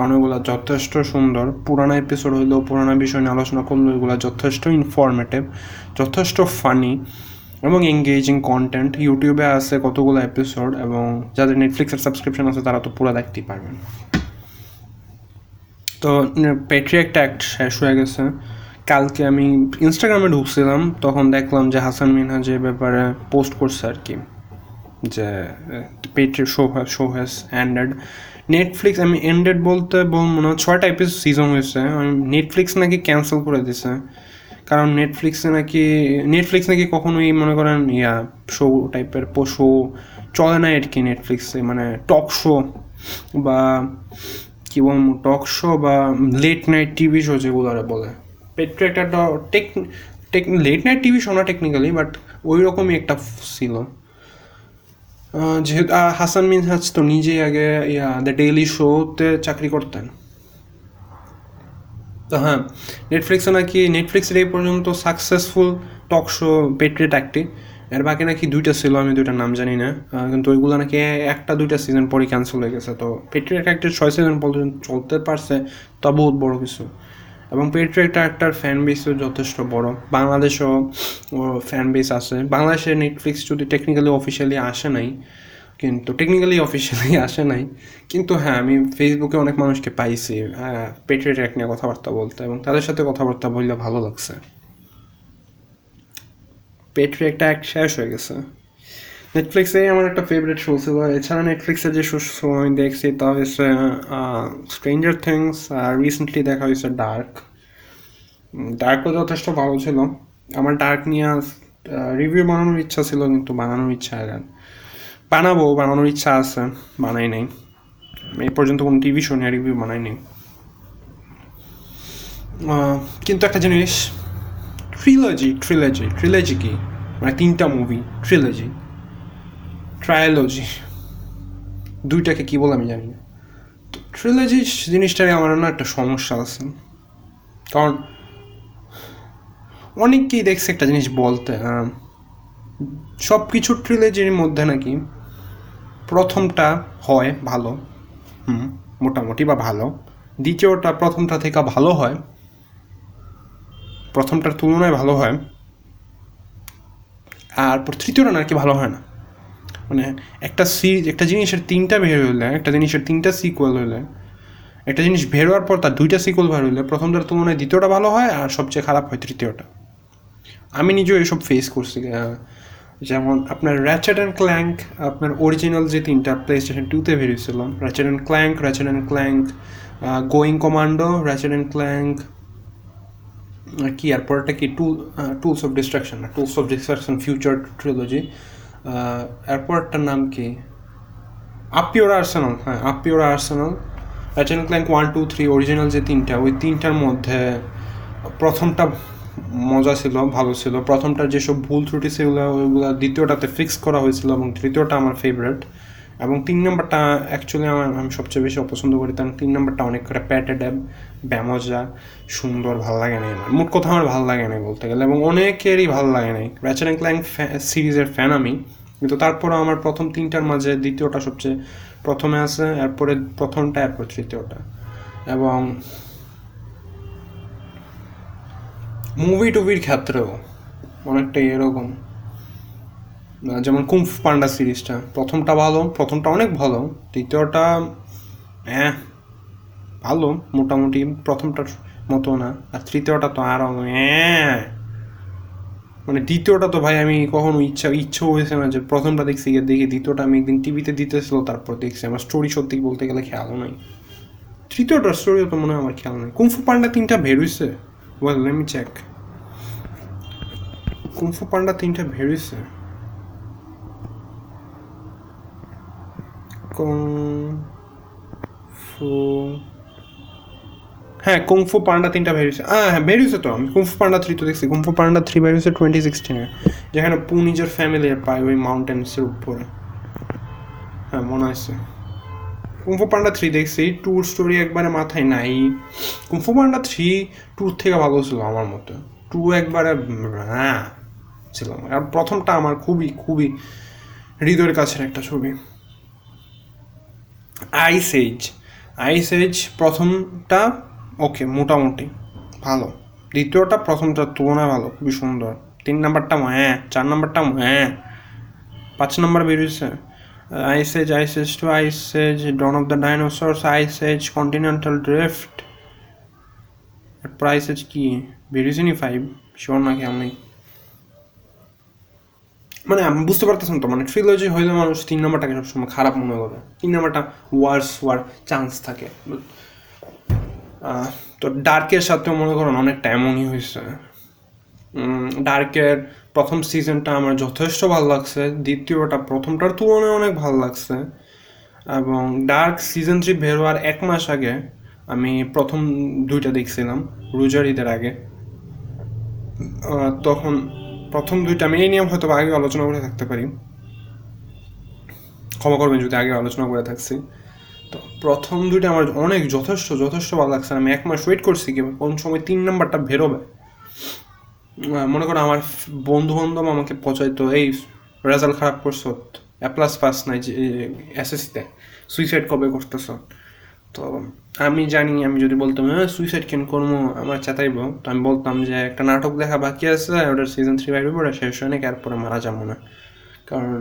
কারণ- ওগুলো যথেষ্ট সুন্দর। পুরানো এপিসোড হইলেও পুরানো বিষয় নিয়ে আলোচনা করলেও এগুলো যথেষ্ট ইনফরমেটিভ যথেষ্ট ফানি এবং এঙ্গেজিং কন্টেন্ট ইউটিউবে আছে কতগুলো এপিসোড এবং যাদের নেটফ্লিক্সের সাবস্ক্রিপশন আছে তারা তো পুরো দেখতেই পারবেন। তো পেট্রিয়াক্ট অ্যাক্ট শেষ হয়ে গেছে। কালকে আমি ইনস্টাগ্রামে ঢুকছিলাম, তখন দেখলাম যে হাসান মিনহাজ এ ব্যাপারে পোস্ট করছে আর কি, যে পেট্রি show show has ended Netflix আমি এন্ডেড বলতে বল মনে হয় ছয়টা এপিসোড সিজন হয়েছে। আমি নেটফ্লিক্স নাকি ক্যান্সেল করে দিছে। কারণ নেটফ্লিক্সে নাকি নেটফ্লিক্স নাকি কখনোই মনে করেন, ইয়া শো টাইপের শো চলে না আর কি নেটফ্লিক্সে মানে টক শো বা কি বলব টক শো বা লেট নাইট টিভি শো যেগুলো বলে। পেট্রো একটা tech late night TV show না টেকনিক্যালি বাট ওই রকমই একটা ছিল। যেহেতু হাসান মিনহাজ তো নিজেই আগে, ইয়া দ্য ডেইলি শোতে চাকরি করতেন। তো হ্যাঁ নেটফ্লিক্সে নাকি নেটফ্লিক্সের এই পর্যন্ত সাকসেসফুল টক শো পেট্রেট একটি। এর বাকি নাকি দুইটা ছিল, আমি দুইটার নাম জানি না। কিন্তু ওইগুলো নাকি একটা দুইটা সিজন পরে ক্যান্সেল হয়ে গেছে। তো পেট্রেট একটির ছয় সিজন পর্যন্ত চলতে পারছে, তা বহুত বড় কিছু। এবং পেট্রেট একটার ফ্যান বেসও যথেষ্ট বড়। বাংলাদেশেও ফ্যান বেস আছে। বাংলাদেশে নেটফ্লিক্স যদি টেকনিক্যালি অফিসিয়ালি আসে নাই, কিন্তু টেকনিক্যালি অফিসিয়ালি [laughs] আসে নাই, কিন্তু হ্যাঁ আমি ফেসবুকে অনেক মানুষকে পাইছি হ্যাঁ অ্যাক্ট নিয়ে কথাবার্তা বলতে এবং তাদের সাথে কথাবার্তা বললে ভালো লাগছে। পেট্রিয়ট এক শেষ হয়ে গেছে। নেটফ্লিক্সে আমার একটা ফেভারিট শো ছিল। এছাড়া নেটফ্লিক্সে যে শো আমি দেখছি, তা হচ্ছে স্ট্রেঞ্জার থিংস আর রিসেন্টলি দেখা হয়েছে ডার্ক ডার্কও যথেষ্ট ভালো ছিল। আমার ডার্ক নিয়ে রিভিউ বানানোর ইচ্ছা ছিল, কিন্তু বানানোর ইচ্ছা আর বানাবো, বানানোর ইচ্ছা আছে, বানাই নাই। এই পর্যন্ত কোনো টিভি শো নিয়ে রিভিউ বানাই নাই। কিন্তু একটা জিনিস ট্রিলজি ট্রিলজি ট্রিলজি কি? মানে তিনটা মুভি ট্রিলজি ট্রায়োলজি দুইটাকে কি বলে আমি জানি না। তো ট্রিলজি জিনিসটা নিয়ে আমার না একটা সমস্যা আছে। কারণ অনেককেই দেখছে একটা জিনিস বলতে হ্যাঁ। সব কিছু ট্রিলজির মধ্যে নাকি প্রথমটা হয় ভালো, হুম, মোটামুটি বা ভালো। দ্বিতীয়টা প্রথমটা থেকে ভালো হয়। প্রথমটার তুলনায় ভালো হয়। আর তৃতীয়টা নাকি ভালো হয় না। মানে একটা সি একটা জিনিসের তিনটা বের হইলে, একটা জিনিসের তিনটা সিকুয়েল হইলে। একটা জিনিস বের হওয়ার পর তার দুইটা সিকুয়েল বের হইলে। প্রথমটার তুলনায় দ্বিতীয়টা ভালো হয় আর সবচেয়ে খারাপ হয় তৃতীয়টা। আমি নিজেও এসব ফেস করছি যেমন আপনার র্যাচেট অ্যান্ড ক্ল্যাঙ্ক আপনার অরিজিনাল যে তিনটা প্লে স্টেশন টুতে বেরিয়েছিল Ratchet and Clank Ratchet and Clank going commando Ratchet and Clank কি আর পরেরটা কি? Tool tools of destruction tools of destruction future trilogy এরপরটার নাম কি? আপিওরা আর্সেনাল হ্যাঁ up your arsenal. Ratchet Clank one two three original যে তিনটা, ওই তিনটার মধ্যে প্রথমটা মজা ছিল, ভালো ছিল। প্রথমটার যেসব ভুল ত্রুটি সেগুলো ওইগুলো দ্বিতীয়টাতে ফিক্স করা হয়েছিল এবং তৃতীয়টা আমার ফেভারেট এবং তিন নম্বরটা অ্যাকচুয়ালি আমার, আমি সবচেয়ে বেশি অপছন্দ করি, কারণ তিন নম্বরটা অনেক করে প্যাটেড ব্যামজা সুন্দর, ভালো লাগে না আমার। মোট কথা আমার ভালো লাগে না বলতে গেলে, এবং অনেকেরই ভালো লাগে নাই। র্যাচেট অ্যান্ড ক্ল্যাঙ্ক সিরিজের ফ্যান আমি, কিন্তু তারপরে আমার প্রথম তিনটার মাঝে দ্বিতীয়টা সবচেয়ে প্রথমে আছে, এরপরে প্রথমটা, এরপর তৃতীয়টা। এবং মুভি টুভির ক্ষেত্রেও অনেকটা এরকম। যেমন কুম্ফ পান্ডা সিরিজটা। প্রথমটা ভালো, প্রথমটা অনেক ভালো, দ্বিতীয়টা হ্যাঁ ভালো, মোটামুটি প্রথমটার মতো না, আর তৃতীয়টা তো আরও হ্যাঁ। মানে দ্বিতীয়টা তো ভাই আমি কখনো ইচ্ছা ইচ্ছা হয়েছে না যে প্রথমটা দেখছি, গিয়ে দেখি দ্বিতীয়টা আমি একদিন টিভিতে দিতেছিল, তারপর দেখছি। আমার স্টোরি সত্যি বলতে গেলে খেয়ালও নাই। তৃতীয়টার স্টোরিও তো মনে হয় আমার খেয়াল নাই। কুমফু পান্ডা তিনটা হয়েছে well let me check Kung Fu Panda তিনটা বের কুমফু হ্যাঁ কুমফু পান্ডা তিনটা বেরিয়েছে হ্যাঁ হ্যাঁ বেরিয়েছে তো। আমি কুমফু পান্ডা থ্রি তো দেখছি। কুমফু পান্ডা থ্রি বেরিয়েছে টোয়েন্টি সিক্সটিনে যেখানে পু নিজের ফ্যামিলি পায় ওই মাউন্টেন্সের উপরে। হ্যাঁ মনে আছে। কুমফু পান্ডা থ্রি দেখছি। ট্যুর স্টোরি একবারে মাথায় নাই। কুমফু পান্ডা থ্রি ট্যুর থেকে ভালো ছিল আমার মতে। টু একবারে হ্যাঁ ছিল। আর প্রথমটা আমার খুবই খুবই হৃদয়ের কাছের একটা ছবি। আইস এজ আইস এজ প্রথমটা ওকে মোটামুটি ভালো। দ্বিতীয়টা প্রথমটার তুলনায় ভালো, খুবই সুন্দর। তিন নাম্বারটা হ্যাঁ চার নাম্বারটা হ্যাঁ। পাঁচ নাম্বার বেরিয়েছে। Ice Age Ice Age two Ice Age dawn of the dinosaurs Ice Age continental drift price age কি বেরিয়েছে নি ফাইভ শিওর না নেই মানে আমি বুঝতে পারতেছেন তো মানে ট্রিলজি হইলে মানুষ তিন নাম্বারটাকে সবসময় খারাপ মনে করে। তিন নাম্বারটা ওয়ার্স হওয়ার চান্স থাকে। তো ডার্কের সাথেও মনে করেন অনেকটা এমনই হয়েছে। ডার্কের প্রথম সিজনটা আমার যথেষ্ট ভালো লাগছে। দ্বিতীয়টা, প্রথমটার তুলনায় অনেক ভালো লাগছে। এবং ডার্ক সিজন থ্রি বের হওয়ার এক মাস আগে আমি প্রথম দুইটা দেখছিলাম, রোজার ঈদের আগে। তখন প্রথম দুইটা আমি এই নিয়ম হয়তো আগে আলোচনা করে থাকতে পারি। ক্ষমা করবেন যদি আগে আলোচনা করে থাকছি। তো প্রথম দুইটা আমার অনেক যথেষ্ট যথেষ্ট ভালো লাগছে আমি এক মাস ওয়েট করছি কি কোন সময় তিন নাম্বারটা বেরোবে। মনে করো আমার বন্ধু বান্ধব আমাকে পচাইতো, এই রেজাল্ট খারাপ করছ এ প্লাস পাস নাই যে এসএসসিতে সুইসাইড কবে করতেছ? তো আমি জানি, আমি যদি বলতাম হ্যাঁ সুইসাইড কেন করব আমার চেতাইব। তো আমি বলতাম যে, একটা নাটক দেখা বাকি আছে, ওটার সিজন থ্রি বাইরে, ওটা শেষ হয় না এরপরে মারা যাব না। কারণ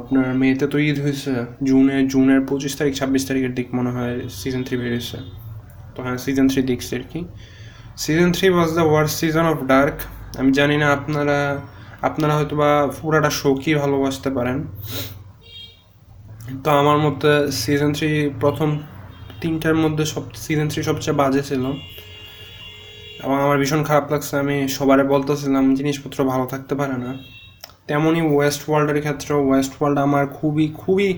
আপনার মেয়েতে তো ঈদ হয়েছে, জুনে, জুনের পঁচিশ তারিখ, ছাব্বিশ তারিখের দিক মনে হয় সিজন থ্রি বেরিয়েছে তো হ্যাঁ সিজন থ্রি দেখছি আর কি। Season three was the worst season of Dark আমি জানি না আপনারা আপনারা হয়তো বা পুরাটা শোকই ভালোবাসতে পারেন। তো আমার মতে সিজন থ্রি প্রথম তিনটার মধ্যে সব সিজন থ্রি সবচেয়ে বাজে ছিল। এবং আমার ভীষণ খারাপ লাগছে, আমি সবারে বলতেছিলাম, জিনিসপত্র ভালো থাকতে পারে না। তেমনই ওয়েস্ট ওয়ার্ল্ডের ক্ষেত্রে ওয়েস্ট ওয়ার্ল্ড আমার খুবই খুবই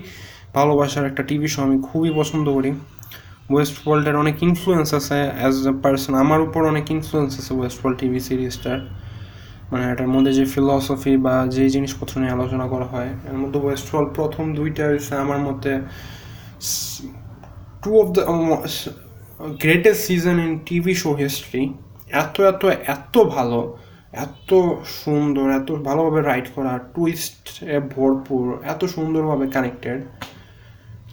ভালোবাসার একটা টিভি শো আমি খুবই পছন্দ করি। ওয়েস্ট ওয়ার্ল্ডের অনেক ইনফ্লুয়েন্স আছে অ্যাজ এ পার্সন আমার উপর অনেক ইনফ্লুয়েন্স আছে ওয়েস্ট ওয়ার্ল্ড টিভি সিরিজটার মানে এটার মধ্যে যে ফিলসফি বা যে জিনিসপত্র নিয়ে আলোচনা করা হয়, এর মধ্যে ওয়েস্ট ওয়ার্ল্ড প্রথম দুইটা হচ্ছে আমার মতে two of the greatest season in TV show history এত এত এত ভালো, এত সুন্দর, এত ভালোভাবে রাইট করা টুইস্ট ভরপুর, এত সুন্দরভাবে কানেক্টেড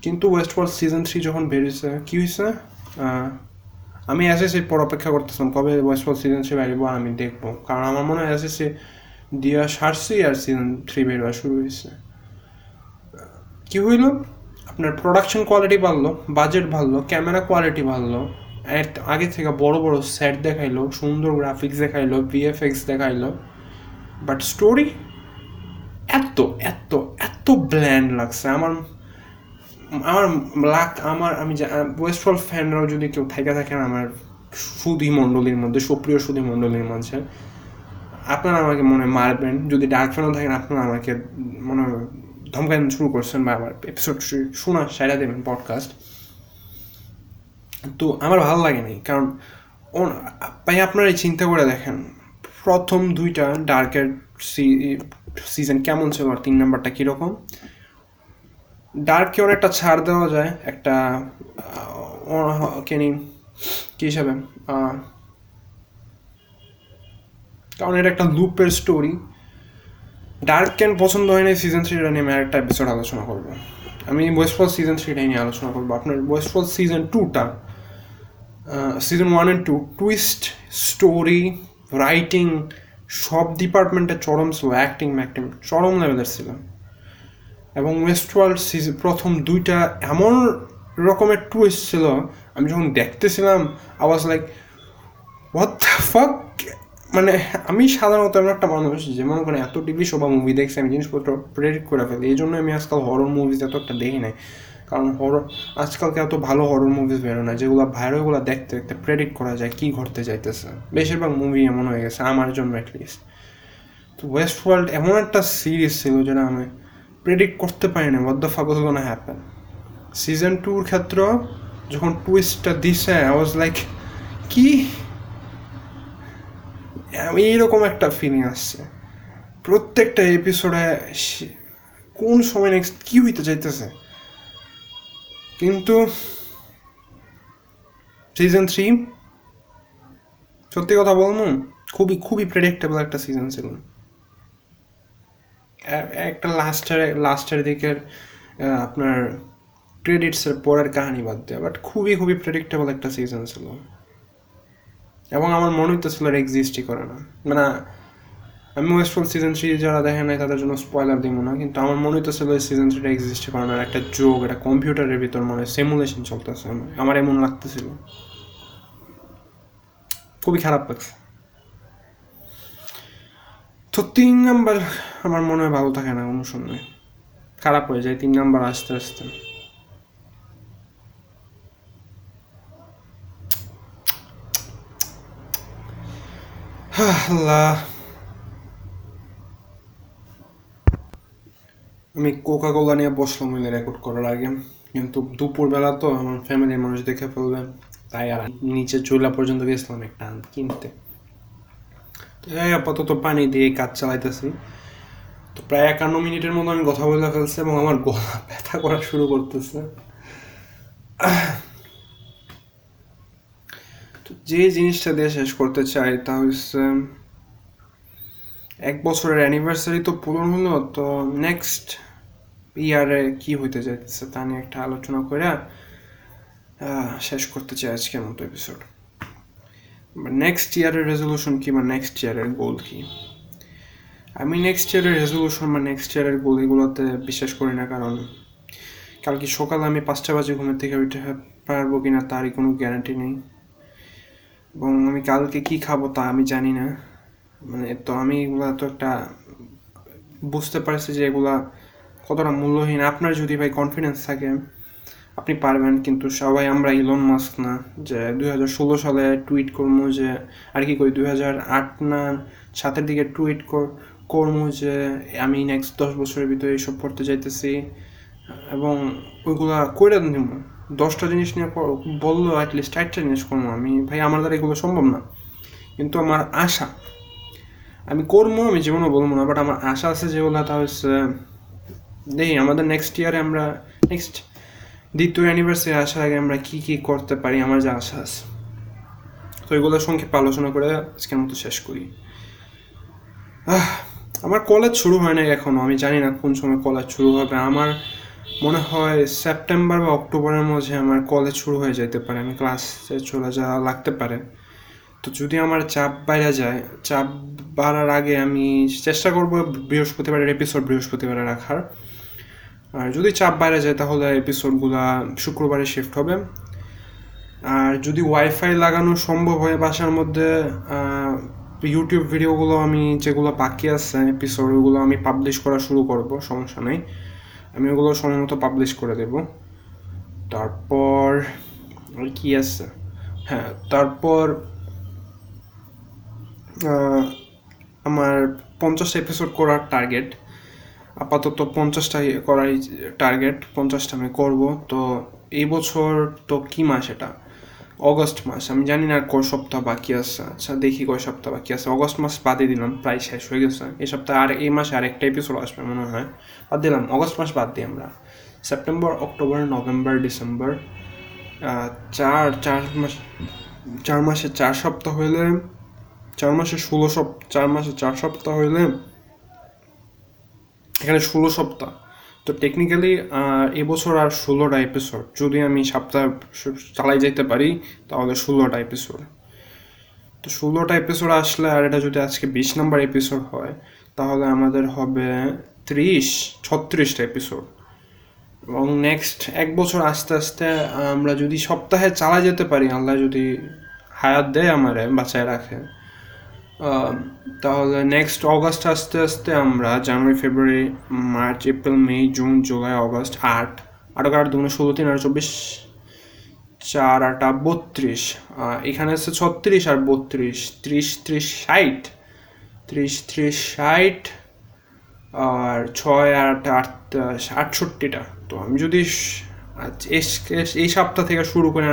কিন্তু ওয়েস্ট ওয়ার্ল্ড সিজন থ্রি যখন বেরিয়েছে, কী হয়েছে? আমি এসএসসির পর অপেক্ষা করতেছিলাম, কবে ওয়েস্ট ওয়ার্ল্ড সিজন থ্রি আর আমি দেখব। কারণ আমার মনে হয় এসএসসি দিয়া সারছি আর সিজন থ্রি বেরোয়া শুরু হয়েছে। কি হইল? আপনার প্রোডাকশন কোয়ালিটি বাড়লো বাজেট বাড়লো ক্যামেরা কোয়ালিটি বাড়লো আগে থেকে বড় বড় সেট দেখাইলো, সুন্দর গ্রাফিক্স দেখাইলো ভিএফএক্স দেখাইলো বাট স্টোরি এত এত এত ব্ল্যান্ড লাগছে। আমার আমার লাক, আমার, আমি ওয়েস্টফল ফ্যানরাও যদি কেউ থেকে থাকেন, আমার সুধি মণ্ডলীর মধ্যে, সুপ্রিয় সুধি মণ্ডলীর মাঝে আপনারা আমাকে মনে মারবেন। যদি ডার্ক ফ্যানও থাকেন, আপনারা আমাকে মনে ধমকানো শুরু করছেন বা আমার এপিসোড শোনা সেরা দেবেন পডকাস্ট তো আমার ভালো লাগে কারণ ভাই আপনারা এই চিন্তা করে দেখেন, প্রথম দুইটা ডার্কের সিজন কেমন ছিল আর তিন নাম্বারটা কীরকম? ডার্ককে অনেকটা ছাড় দেওয়া যায়, একটা কেনি কী হিসাবে কারণ এটা একটা লুপের স্টোরি ডার্ক কেন পছন্দ হয়নি সিজন থ্রিটা নিয়ে আমি আরেকটা এপিসোড আলোচনা করব। আমি ওয়েস্টফল সিজন থ্রিটাই নিয়ে আলোচনা করব। আপনার ওয়েস্টফল সিজন টুটা season one and two twist story writing সব ডিপার্টমেন্টে চরম ছিল অ্যাক্টিং ম্যাক্টিং চরম লেভেলের ছিল। এবং ওয়েস্ট ওয়ার্ল্ড সিজন প্রথম দুইটা এমন রকমের টুইস্ট ছিল, আমি যখন দেখতেছিলাম আওয়াজ লাইক হোয়াট ফাক মানে আমি সাধারণত এমন একটা মানুষ যে, মনে করেন এত টিভি শো বা মুভি দেখছি, আমি জিনিসপত্র প্রেডিক্ট করে ফেলি। এই জন্য আমি আজকাল হরর মুভিজ এত একটা দেখি নাই। কারণ হরর আজকালকে এত ভালো হরর মুভিজ বেরো না, যেগুলো ভাইরালগুলো দেখতে দেখতে প্রেডিক্ট করা যায় কী ঘটতে যাইতেছে। বেশিরভাগ মুভি এমন হয়ে গেছে, আমার জন্য অ্যাটলিস্ট তো ওয়েস্ট ওয়ার্ল্ড এমন একটা সিরিজ ছিল যেটা আমি প্রেডিক্ট করতে পারি না বদ্দ ফাগল গোনা হ্যাপেন সিজন টুর ক্ষেত্র যখন টুইস্টটা দিছে আই ওয়াজ লাইক কি? এইরকম একটা ফিলিং আসছে। প্রত্যেকটা এপিসোডে কোন সময় নেক্সট কি হইতে চাইতেছে কিন্তু সিজন থ্রি সত্যি কথা বলব, খুবই খুবই প্রেডিক্টেবল একটা সিজন ছিল। একটা লাস্টের লাস্টের দিকের আপনার ক্রেডিটসের পরের কাহিনী বাদ দেওয়া বাট খুবই খুবই প্রেডিক্টেবল একটা সিজন ছিল। এবং আমার মনে হইতেছিল এক্সিস্টই করে না। মানে আমি ওয়েস্টফুল সিজন থ্রি যারা দেখে নাই তাদের জন্য স্পয়লার দিব না, কিন্তু আমার মনে হইতেছিল এই সিজন থ্রিটা এক্সিস্ট করে না একটা যোগ একটা কম্পিউটারের ভিতর মানে সিমুলেশন চলতেছে, আমার- এমন লাগতেছিল। খুবই খারাপ লাগছে। তো তিন নাম্বার আমার মনে হয় ভালো থাকে না সময়। খারাপ হয়ে যায়, তিন নাম্বার আস্তে আস্তে। আমি কোকা কোলা নিয়ে বসলাম ওই রেকর্ড করার আগে। কিন্তু দুপুরবেলা তো আমার ফ্যামিলির মানুষ দেখে ফেলবে। তাই আর নিচে চুলা পর্যন্ত গেছিলাম একটা আম কিনতে আপাতত পানি দিয়ে কাজ চালাইতেছি। তো প্রায় একান্ন মিনিটের মতো আমি কথা বলে ফেলছি এবং আমার গলা ব্যথা করা শুরু করতেছে। যে জিনিসটা দিয়ে শেষ করতে চাই তা হচ্ছে এক বছরের অ্যানিভার্সারি তো পূরণ হলো, তো নেক্সট ইয়ারে কি হইতে যাইতেছে তা নিয়ে একটা আলোচনা করে শেষ করতে চাই আজকের মতো এপিসোড নেক্সট ইয়ারের রেজলিউশন কি বা নেক্সট ইয়ারের গোল কি? আমি নেক্সট ইয়ারের রেজলিউশন বা নেক্সট ইয়ারের গোল এগুলোতে বিশ্বাস করি না, কারণ কালকে সকালে আমি পাঁচটা বাজে ঘুমের থেকে উঠে পারব কিনা তারই কোনো গ্যারান্টি নেই। এবং আমি কালকে কি খাব তা আমি জানি না। মানে তো আমি এগুলা তো একটা বুঝতে পারছি যে এগুলা কতটা মূল্যহীন। আপনার যদি ভাই কনফিডেন্স থাকে, আপনি পারবেন, কিন্তু সবাই আমরা ইলন মাস্ক না, যে দুই হাজার ষোলো সালে টুইট করব যে, আর কি করি দুই হাজার আট না সাতের দিকে টুইট করব যে, আমি নেক্সট দশ বছরের ভিতরে এইসব পড়তে চাইতেছি এবং ওইগুলা করে দিব দশটা জিনিস নিয়ে বলল অ্যাটলিস্ট চারটা জিনিস করব আমি। ভাই, আমার দ্বারা এগুলো সম্ভব না। কিন্তু আমার আশা। আমি করব, আমি জীবনে বলব না বাট আমার আশা আছে যেগুলো তা হচ্ছে দেখি আমাদের নেক্সট ইয়ারে আমরা নেক্সট দ্বিতীয় অ্যানিভার্সারি আসার আগে আমরা কী কী করতে পারি, আমার যা আশা আছে। তো এগুলো সংক্ষেপে আলোচনা করে আজকের মতো শেষ করি। আমার কলেজ শুরু হয় নাই এখনও, আমি জানি না কোন সময় কলেজ শুরু হবে। আমার মনে হয় সেপ্টেম্বর বা অক্টোবরের মধ্যে আমার কলেজ শুরু হয়ে যেতে পারে, আমি ক্লাসে চলে যাওয়া লাগতে পারে। তো যদি আমার চাপ বাইরে যায়, চাপ বাড়ার আগে আমি চেষ্টা করব বৃহস্পতিবারের এপিসোড বৃহস্পতিবারে রাখার। আর যদি চাপ বাইরে যায়, তাহলে এপিসোডগুলো শুক্রবারে শিফট হবে। আর যদি ওয়াইফাই লাগানো সম্ভব হয় বাসার মধ্যে ইউটিউব ভিডিওগুলো আমি যেগুলো বাকি আছে এপিসোড ওগুলো আমি পাবলিশ করা শুরু করব, সমস্যা নেই। আমি ওগুলো সময় মতো পাবলিশ করে দেব। তারপর আর কি আছে? হ্যাঁ তারপর আমার পঞ্চাশ এপিসোড করার টার্গেট আপাতত পঞ্চাশটাই করাই টার্গেট পঞ্চাশটা আমি করব। তো এই বছর তো কি মাস এটা? অগস্ট মাস, আমি জানি না আর কয় সপ্তাহ বাকি আছে। আচ্ছা দেখি কয় সপ্তাহ বাকি আছে। অগস্ট মাস বাদে দিলাম, প্রায় শেষ হয়ে গেছে। এই সপ্তাহে আর এই মাসে আরেকটা এপিসোড আসবে মনে হয়। বাদ দিলাম অগস্ট মাস বাদ দিই আমরা। সেপ্টেম্বর অক্টোবর নভেম্বর ডিসেম্বর চার চার মাস, চার মাসে চার সপ্তাহ হইলে, চার মাসে ষোলো সপ, চার মাসে চার সপ্তাহ হইলে, এখানে ষোলো সপ্তাহ। তো টেকনিক্যালি এবছর আর ষোলোটা এপিসোড যদি আমি সপ্তাহ চালাই যেতে পারি, তাহলে ষোলোটা এপিসোড তো ষোলোটা এপিসোড আসলে আর এটা যদি আজকে বিশ নাম্বার এপিসোড হয়, তাহলে আমাদের হবে ত্রিশ, ছত্রিশটা এপিসোড এবং নেক্সট এক বছর আস্তে আস্তে আমরা যদি সপ্তাহে চালা যেতে পারি, আল্লাহ যদি হায়াত দেয় আমারে, বাঁচায় রাখে। তাহলে নেক্সট অগস্ট আস্তে আস্তে আমরা January February March April May June July August আট আট আট দুগুণে ষোলো, তিন আর চব্বিশ, চার, আটা বত্রিশ এখানে আছে ছত্রিশ আর বত্রিশ, ত্রিশ ত্রিশ, ষাট, ত্রিশ ত্রিশ, ষাট, আর ছয়, আট আট আটষট্টিটা। তো আমি যদি এস- এই সপ্তাহ থেকে শুরু করে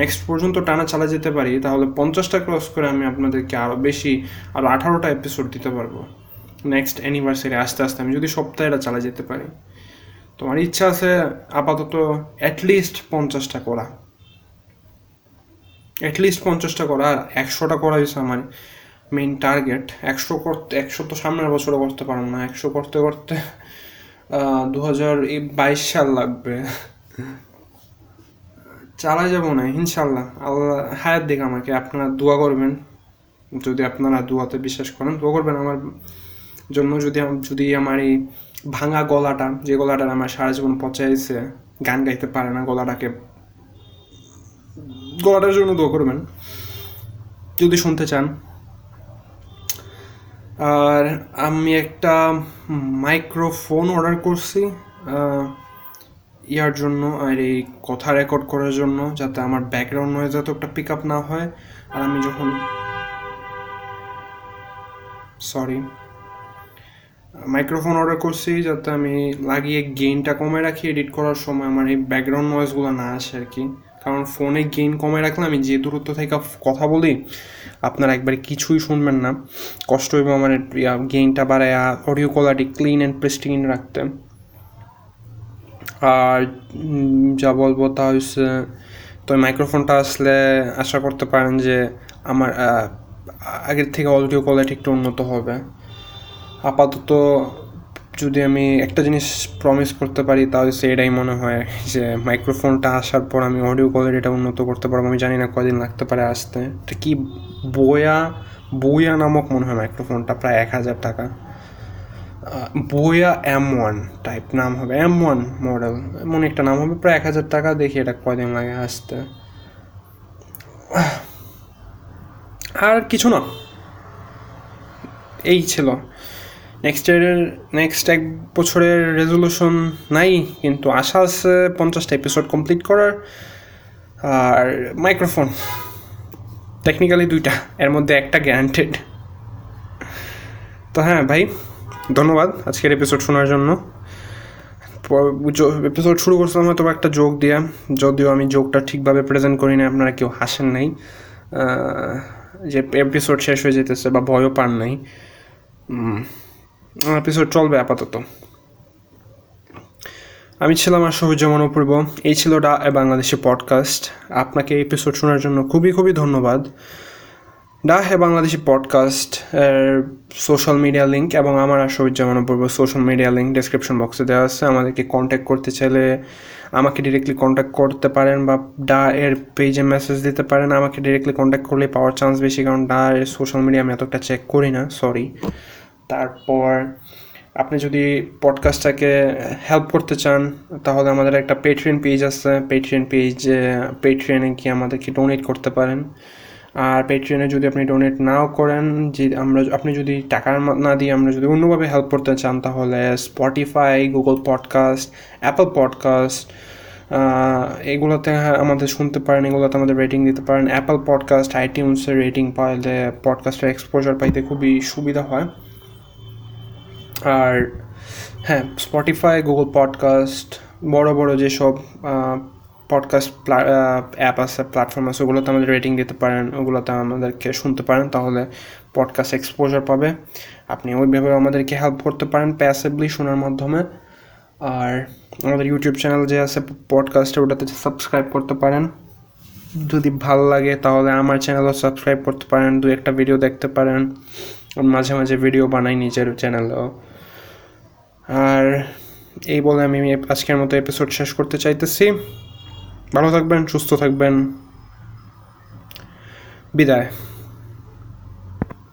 নেক্সট পর্যন্ত টানা চালা যেতে পারি, তাহলে পঞ্চাশটা ক্রস করে আমি আপনাদেরকে আরও বেশি আরও আঠারোটা এপিসোড দিতে পারব। নেক্সট অ্যানিভার্সারি আস্তে আস্তে আমি যদি সপ্তাহে এটা চালা যেতে পারি। তো আমার ইচ্ছা আছে আপাতত অ্যাটলিস্ট পঞ্চাশটা করা। অ্যাটলিস্ট পঞ্চাশটা করা, আর একশোটা করা হয়েছে আমার মেইন টার্গেট একশো করতে, একশো তো সামনের বছরে করতে পারব না। একশো করতে করতে দু হাজার বাইশ সাল লাগবে। চালা যাব না, ইনশাল্লাহ। আল্লাহ হায়াত দিক আমাকে, আপনারা দোয়া করবেন। যদি আপনারা দোয়াতে বিশ্বাস করেন, দোয়া করবেন আমার জন্য। যদি যদি আমার এই ভাঙা গলাটা, যে গলাটা আমার সারা জীবন পচাইছে, গান গাইতে পারে না গলাটাকে, গলাটার জন্য দোয়া করবেন। যদি শুনতে চান। আর আমি একটা মাইক্রোফোন অর্ডার করছি ইয়ার জন্য আর এই কথা রেকর্ড করার জন্য যাতে আমার ব্যাকগ্রাউন্ড নয়েজ এত একটা পিক আপ না হয়। আর আমি যখন সরি মাইক্রোফোন অর্ডার করছি যাতে আমি লাগিয়ে গেইনটা কমে রাখি এডিট করার সময় আমার এই ব্যাকগ্রাউন্ড নয়েজগুলো না আসে আর কি। কারণ ফোনে গেইন কমে রাখলে আমি যে দূরত্ব থেকে কথা বলি, আপনারা একবারে কিছুই শুনবেন না। কষ্ট হইব আমার গেইনটা বাড়ায় audio quality clean and pristine রাখতে। আর যা বলব তা হচ্ছে তো মাইক্রোফোনটা আসলে আশা করতে পারেন যে আমার আগের থেকে অডিও কোয়ালিটি একটু উন্নত হবে। আপাতত যদি আমি একটা জিনিস প্রমিস করতে পারি তাহলে সেটাই মনে হয় যে মাইক্রোফোনটা আসার পর আমি অডিও কোয়ালিটিটা উন্নত করতে পারব। আমি জানি না কদিন লাগতে পারে আসতে। এটা কি বয়া বইয়া নামক মনে হয় মাইক্রোফোনটা প্রায় এক হাজার টাকা। বইয়া এম ওয়ান টাইপ নাম হবে, এম ওয়ান মডেল এমন একটা নাম হবে, প্রায় এক হাজার টাকা, দেখি এটা কদিন লাগে আসতে। আর কিছু না। এই ছিল। নেক্সট ইয়ারের নেক্সট এক বছরের রেজলিউশন নাই, কিন্তু আশা আছে পঞ্চাশটা এপিসোড কমপ্লিট করার। আর মাইক্রোফোন টেকনিক্যালি দুইটা, এর মধ্যে একটা গ্যারান্টেড তো হ্যাঁ ভাই? ধন্যবাদ আজকের এপিসোড শোনার জন্য। এপিসোড শুরু করছিলাম হয়তো একটা যোগ দিয়া, যদিও আমি যোগটা ঠিকভাবে প্রেজেন্ট করি না আপনারা কেউ হাসেন নাই। যে এপিসোড শেষ হয়ে যেতেছে বা ভয়ও পান নাই। এপিসোড চলবে আপাতত। আমি ছিলাম আর সবুজ্জামান অপূর্ব। এই ছিল ডা বাংলাদেশি পডকাস্ট আপনাকে এপিসোড শোনার জন্য খুবই খুবই ধন্যবাদ। ডা হে Bangladeshi podcast social media link এবং আমার আর Sabuzzaman Apurbo social media link description বক্সে দেওয়া আছে। আমাদেরকে কন্ট্যাক্ট করতে চাইলে আমাকে ডিরেক্টলি কন্ট্যাক্ট করতে পারেন বা ডা এর পেজে মেসেজ দিতে পারেন। আমাকে ডিরেক্টলি কন্ট্যাক্ট করলে পাওয়ার চান্স বেশি কারণ ডা এর সোশ্যাল মিডিয়া আমি এতটা চেক করি না সরি তারপর আপনি যদি পডকাস্টটাকে হেল্প করতে চান, তাহলে আমাদের একটা পেট্রিয়ন পেজ আছে। পেট্রিয়ন পেজ পেট্রিয়নে গিয়ে আমাদেরকে ডোনেট করতে পারেন। আর পেট্রিয়নে যদি আপনি ডোনেট নাও করেন, যে আমরা আপনি যদি টাকা না দিয়ে আমরা যদি অন্যভাবে হেল্প করতে চান, তাহলে Spotify Google podcast Apple podcast এগুলোতে আমাদের শুনতে পারেন, এগুলোতে আমাদের রেটিং দিতে পারেন। অ্যাপল পডকাস্ট আইটিউন্সের রেটিং পাইলে পডকাস্টের এক্সপোজার পাইতে খুবই সুবিধা হয়। আর হ্যাঁ স্পটিফাই গুগল পডকাস্ট বড় বড় যেসব পডকাস্ট অ্যাপ আছে প্ল্যাটফর্ম আছে, ওগুলোতে আমাদের রেটিং দিতে পারেন, ওগুলোতে আমাদেরকে শুনতে পারেন, তাহলে পডকাস্ট এক্সপোজার পাবে। আপনি ওইভাবে আমাদেরকে হেল্প করতে পারেন প্যাসিভলি শোনার মাধ্যমে। আর আমাদের ইউটিউব চ্যানেল যে আছে পডকাস্টে ওটাতে সাবস্ক্রাইব করতে পারেন। যদি ভালো লাগে, তাহলে আমার চ্যানেলও সাবস্ক্রাইব করতে পারেন, দু একটা ভিডিও দেখতে পারেন। মাঝে মাঝে ভিডিও বানাই নিজের চ্যানেলেও আর এই বলে আমি আজকের মতো এপিসোড শেষ করতে চাইতেছি। ভালো থাকবেন সুস্থ থাকবেন। বিদায়।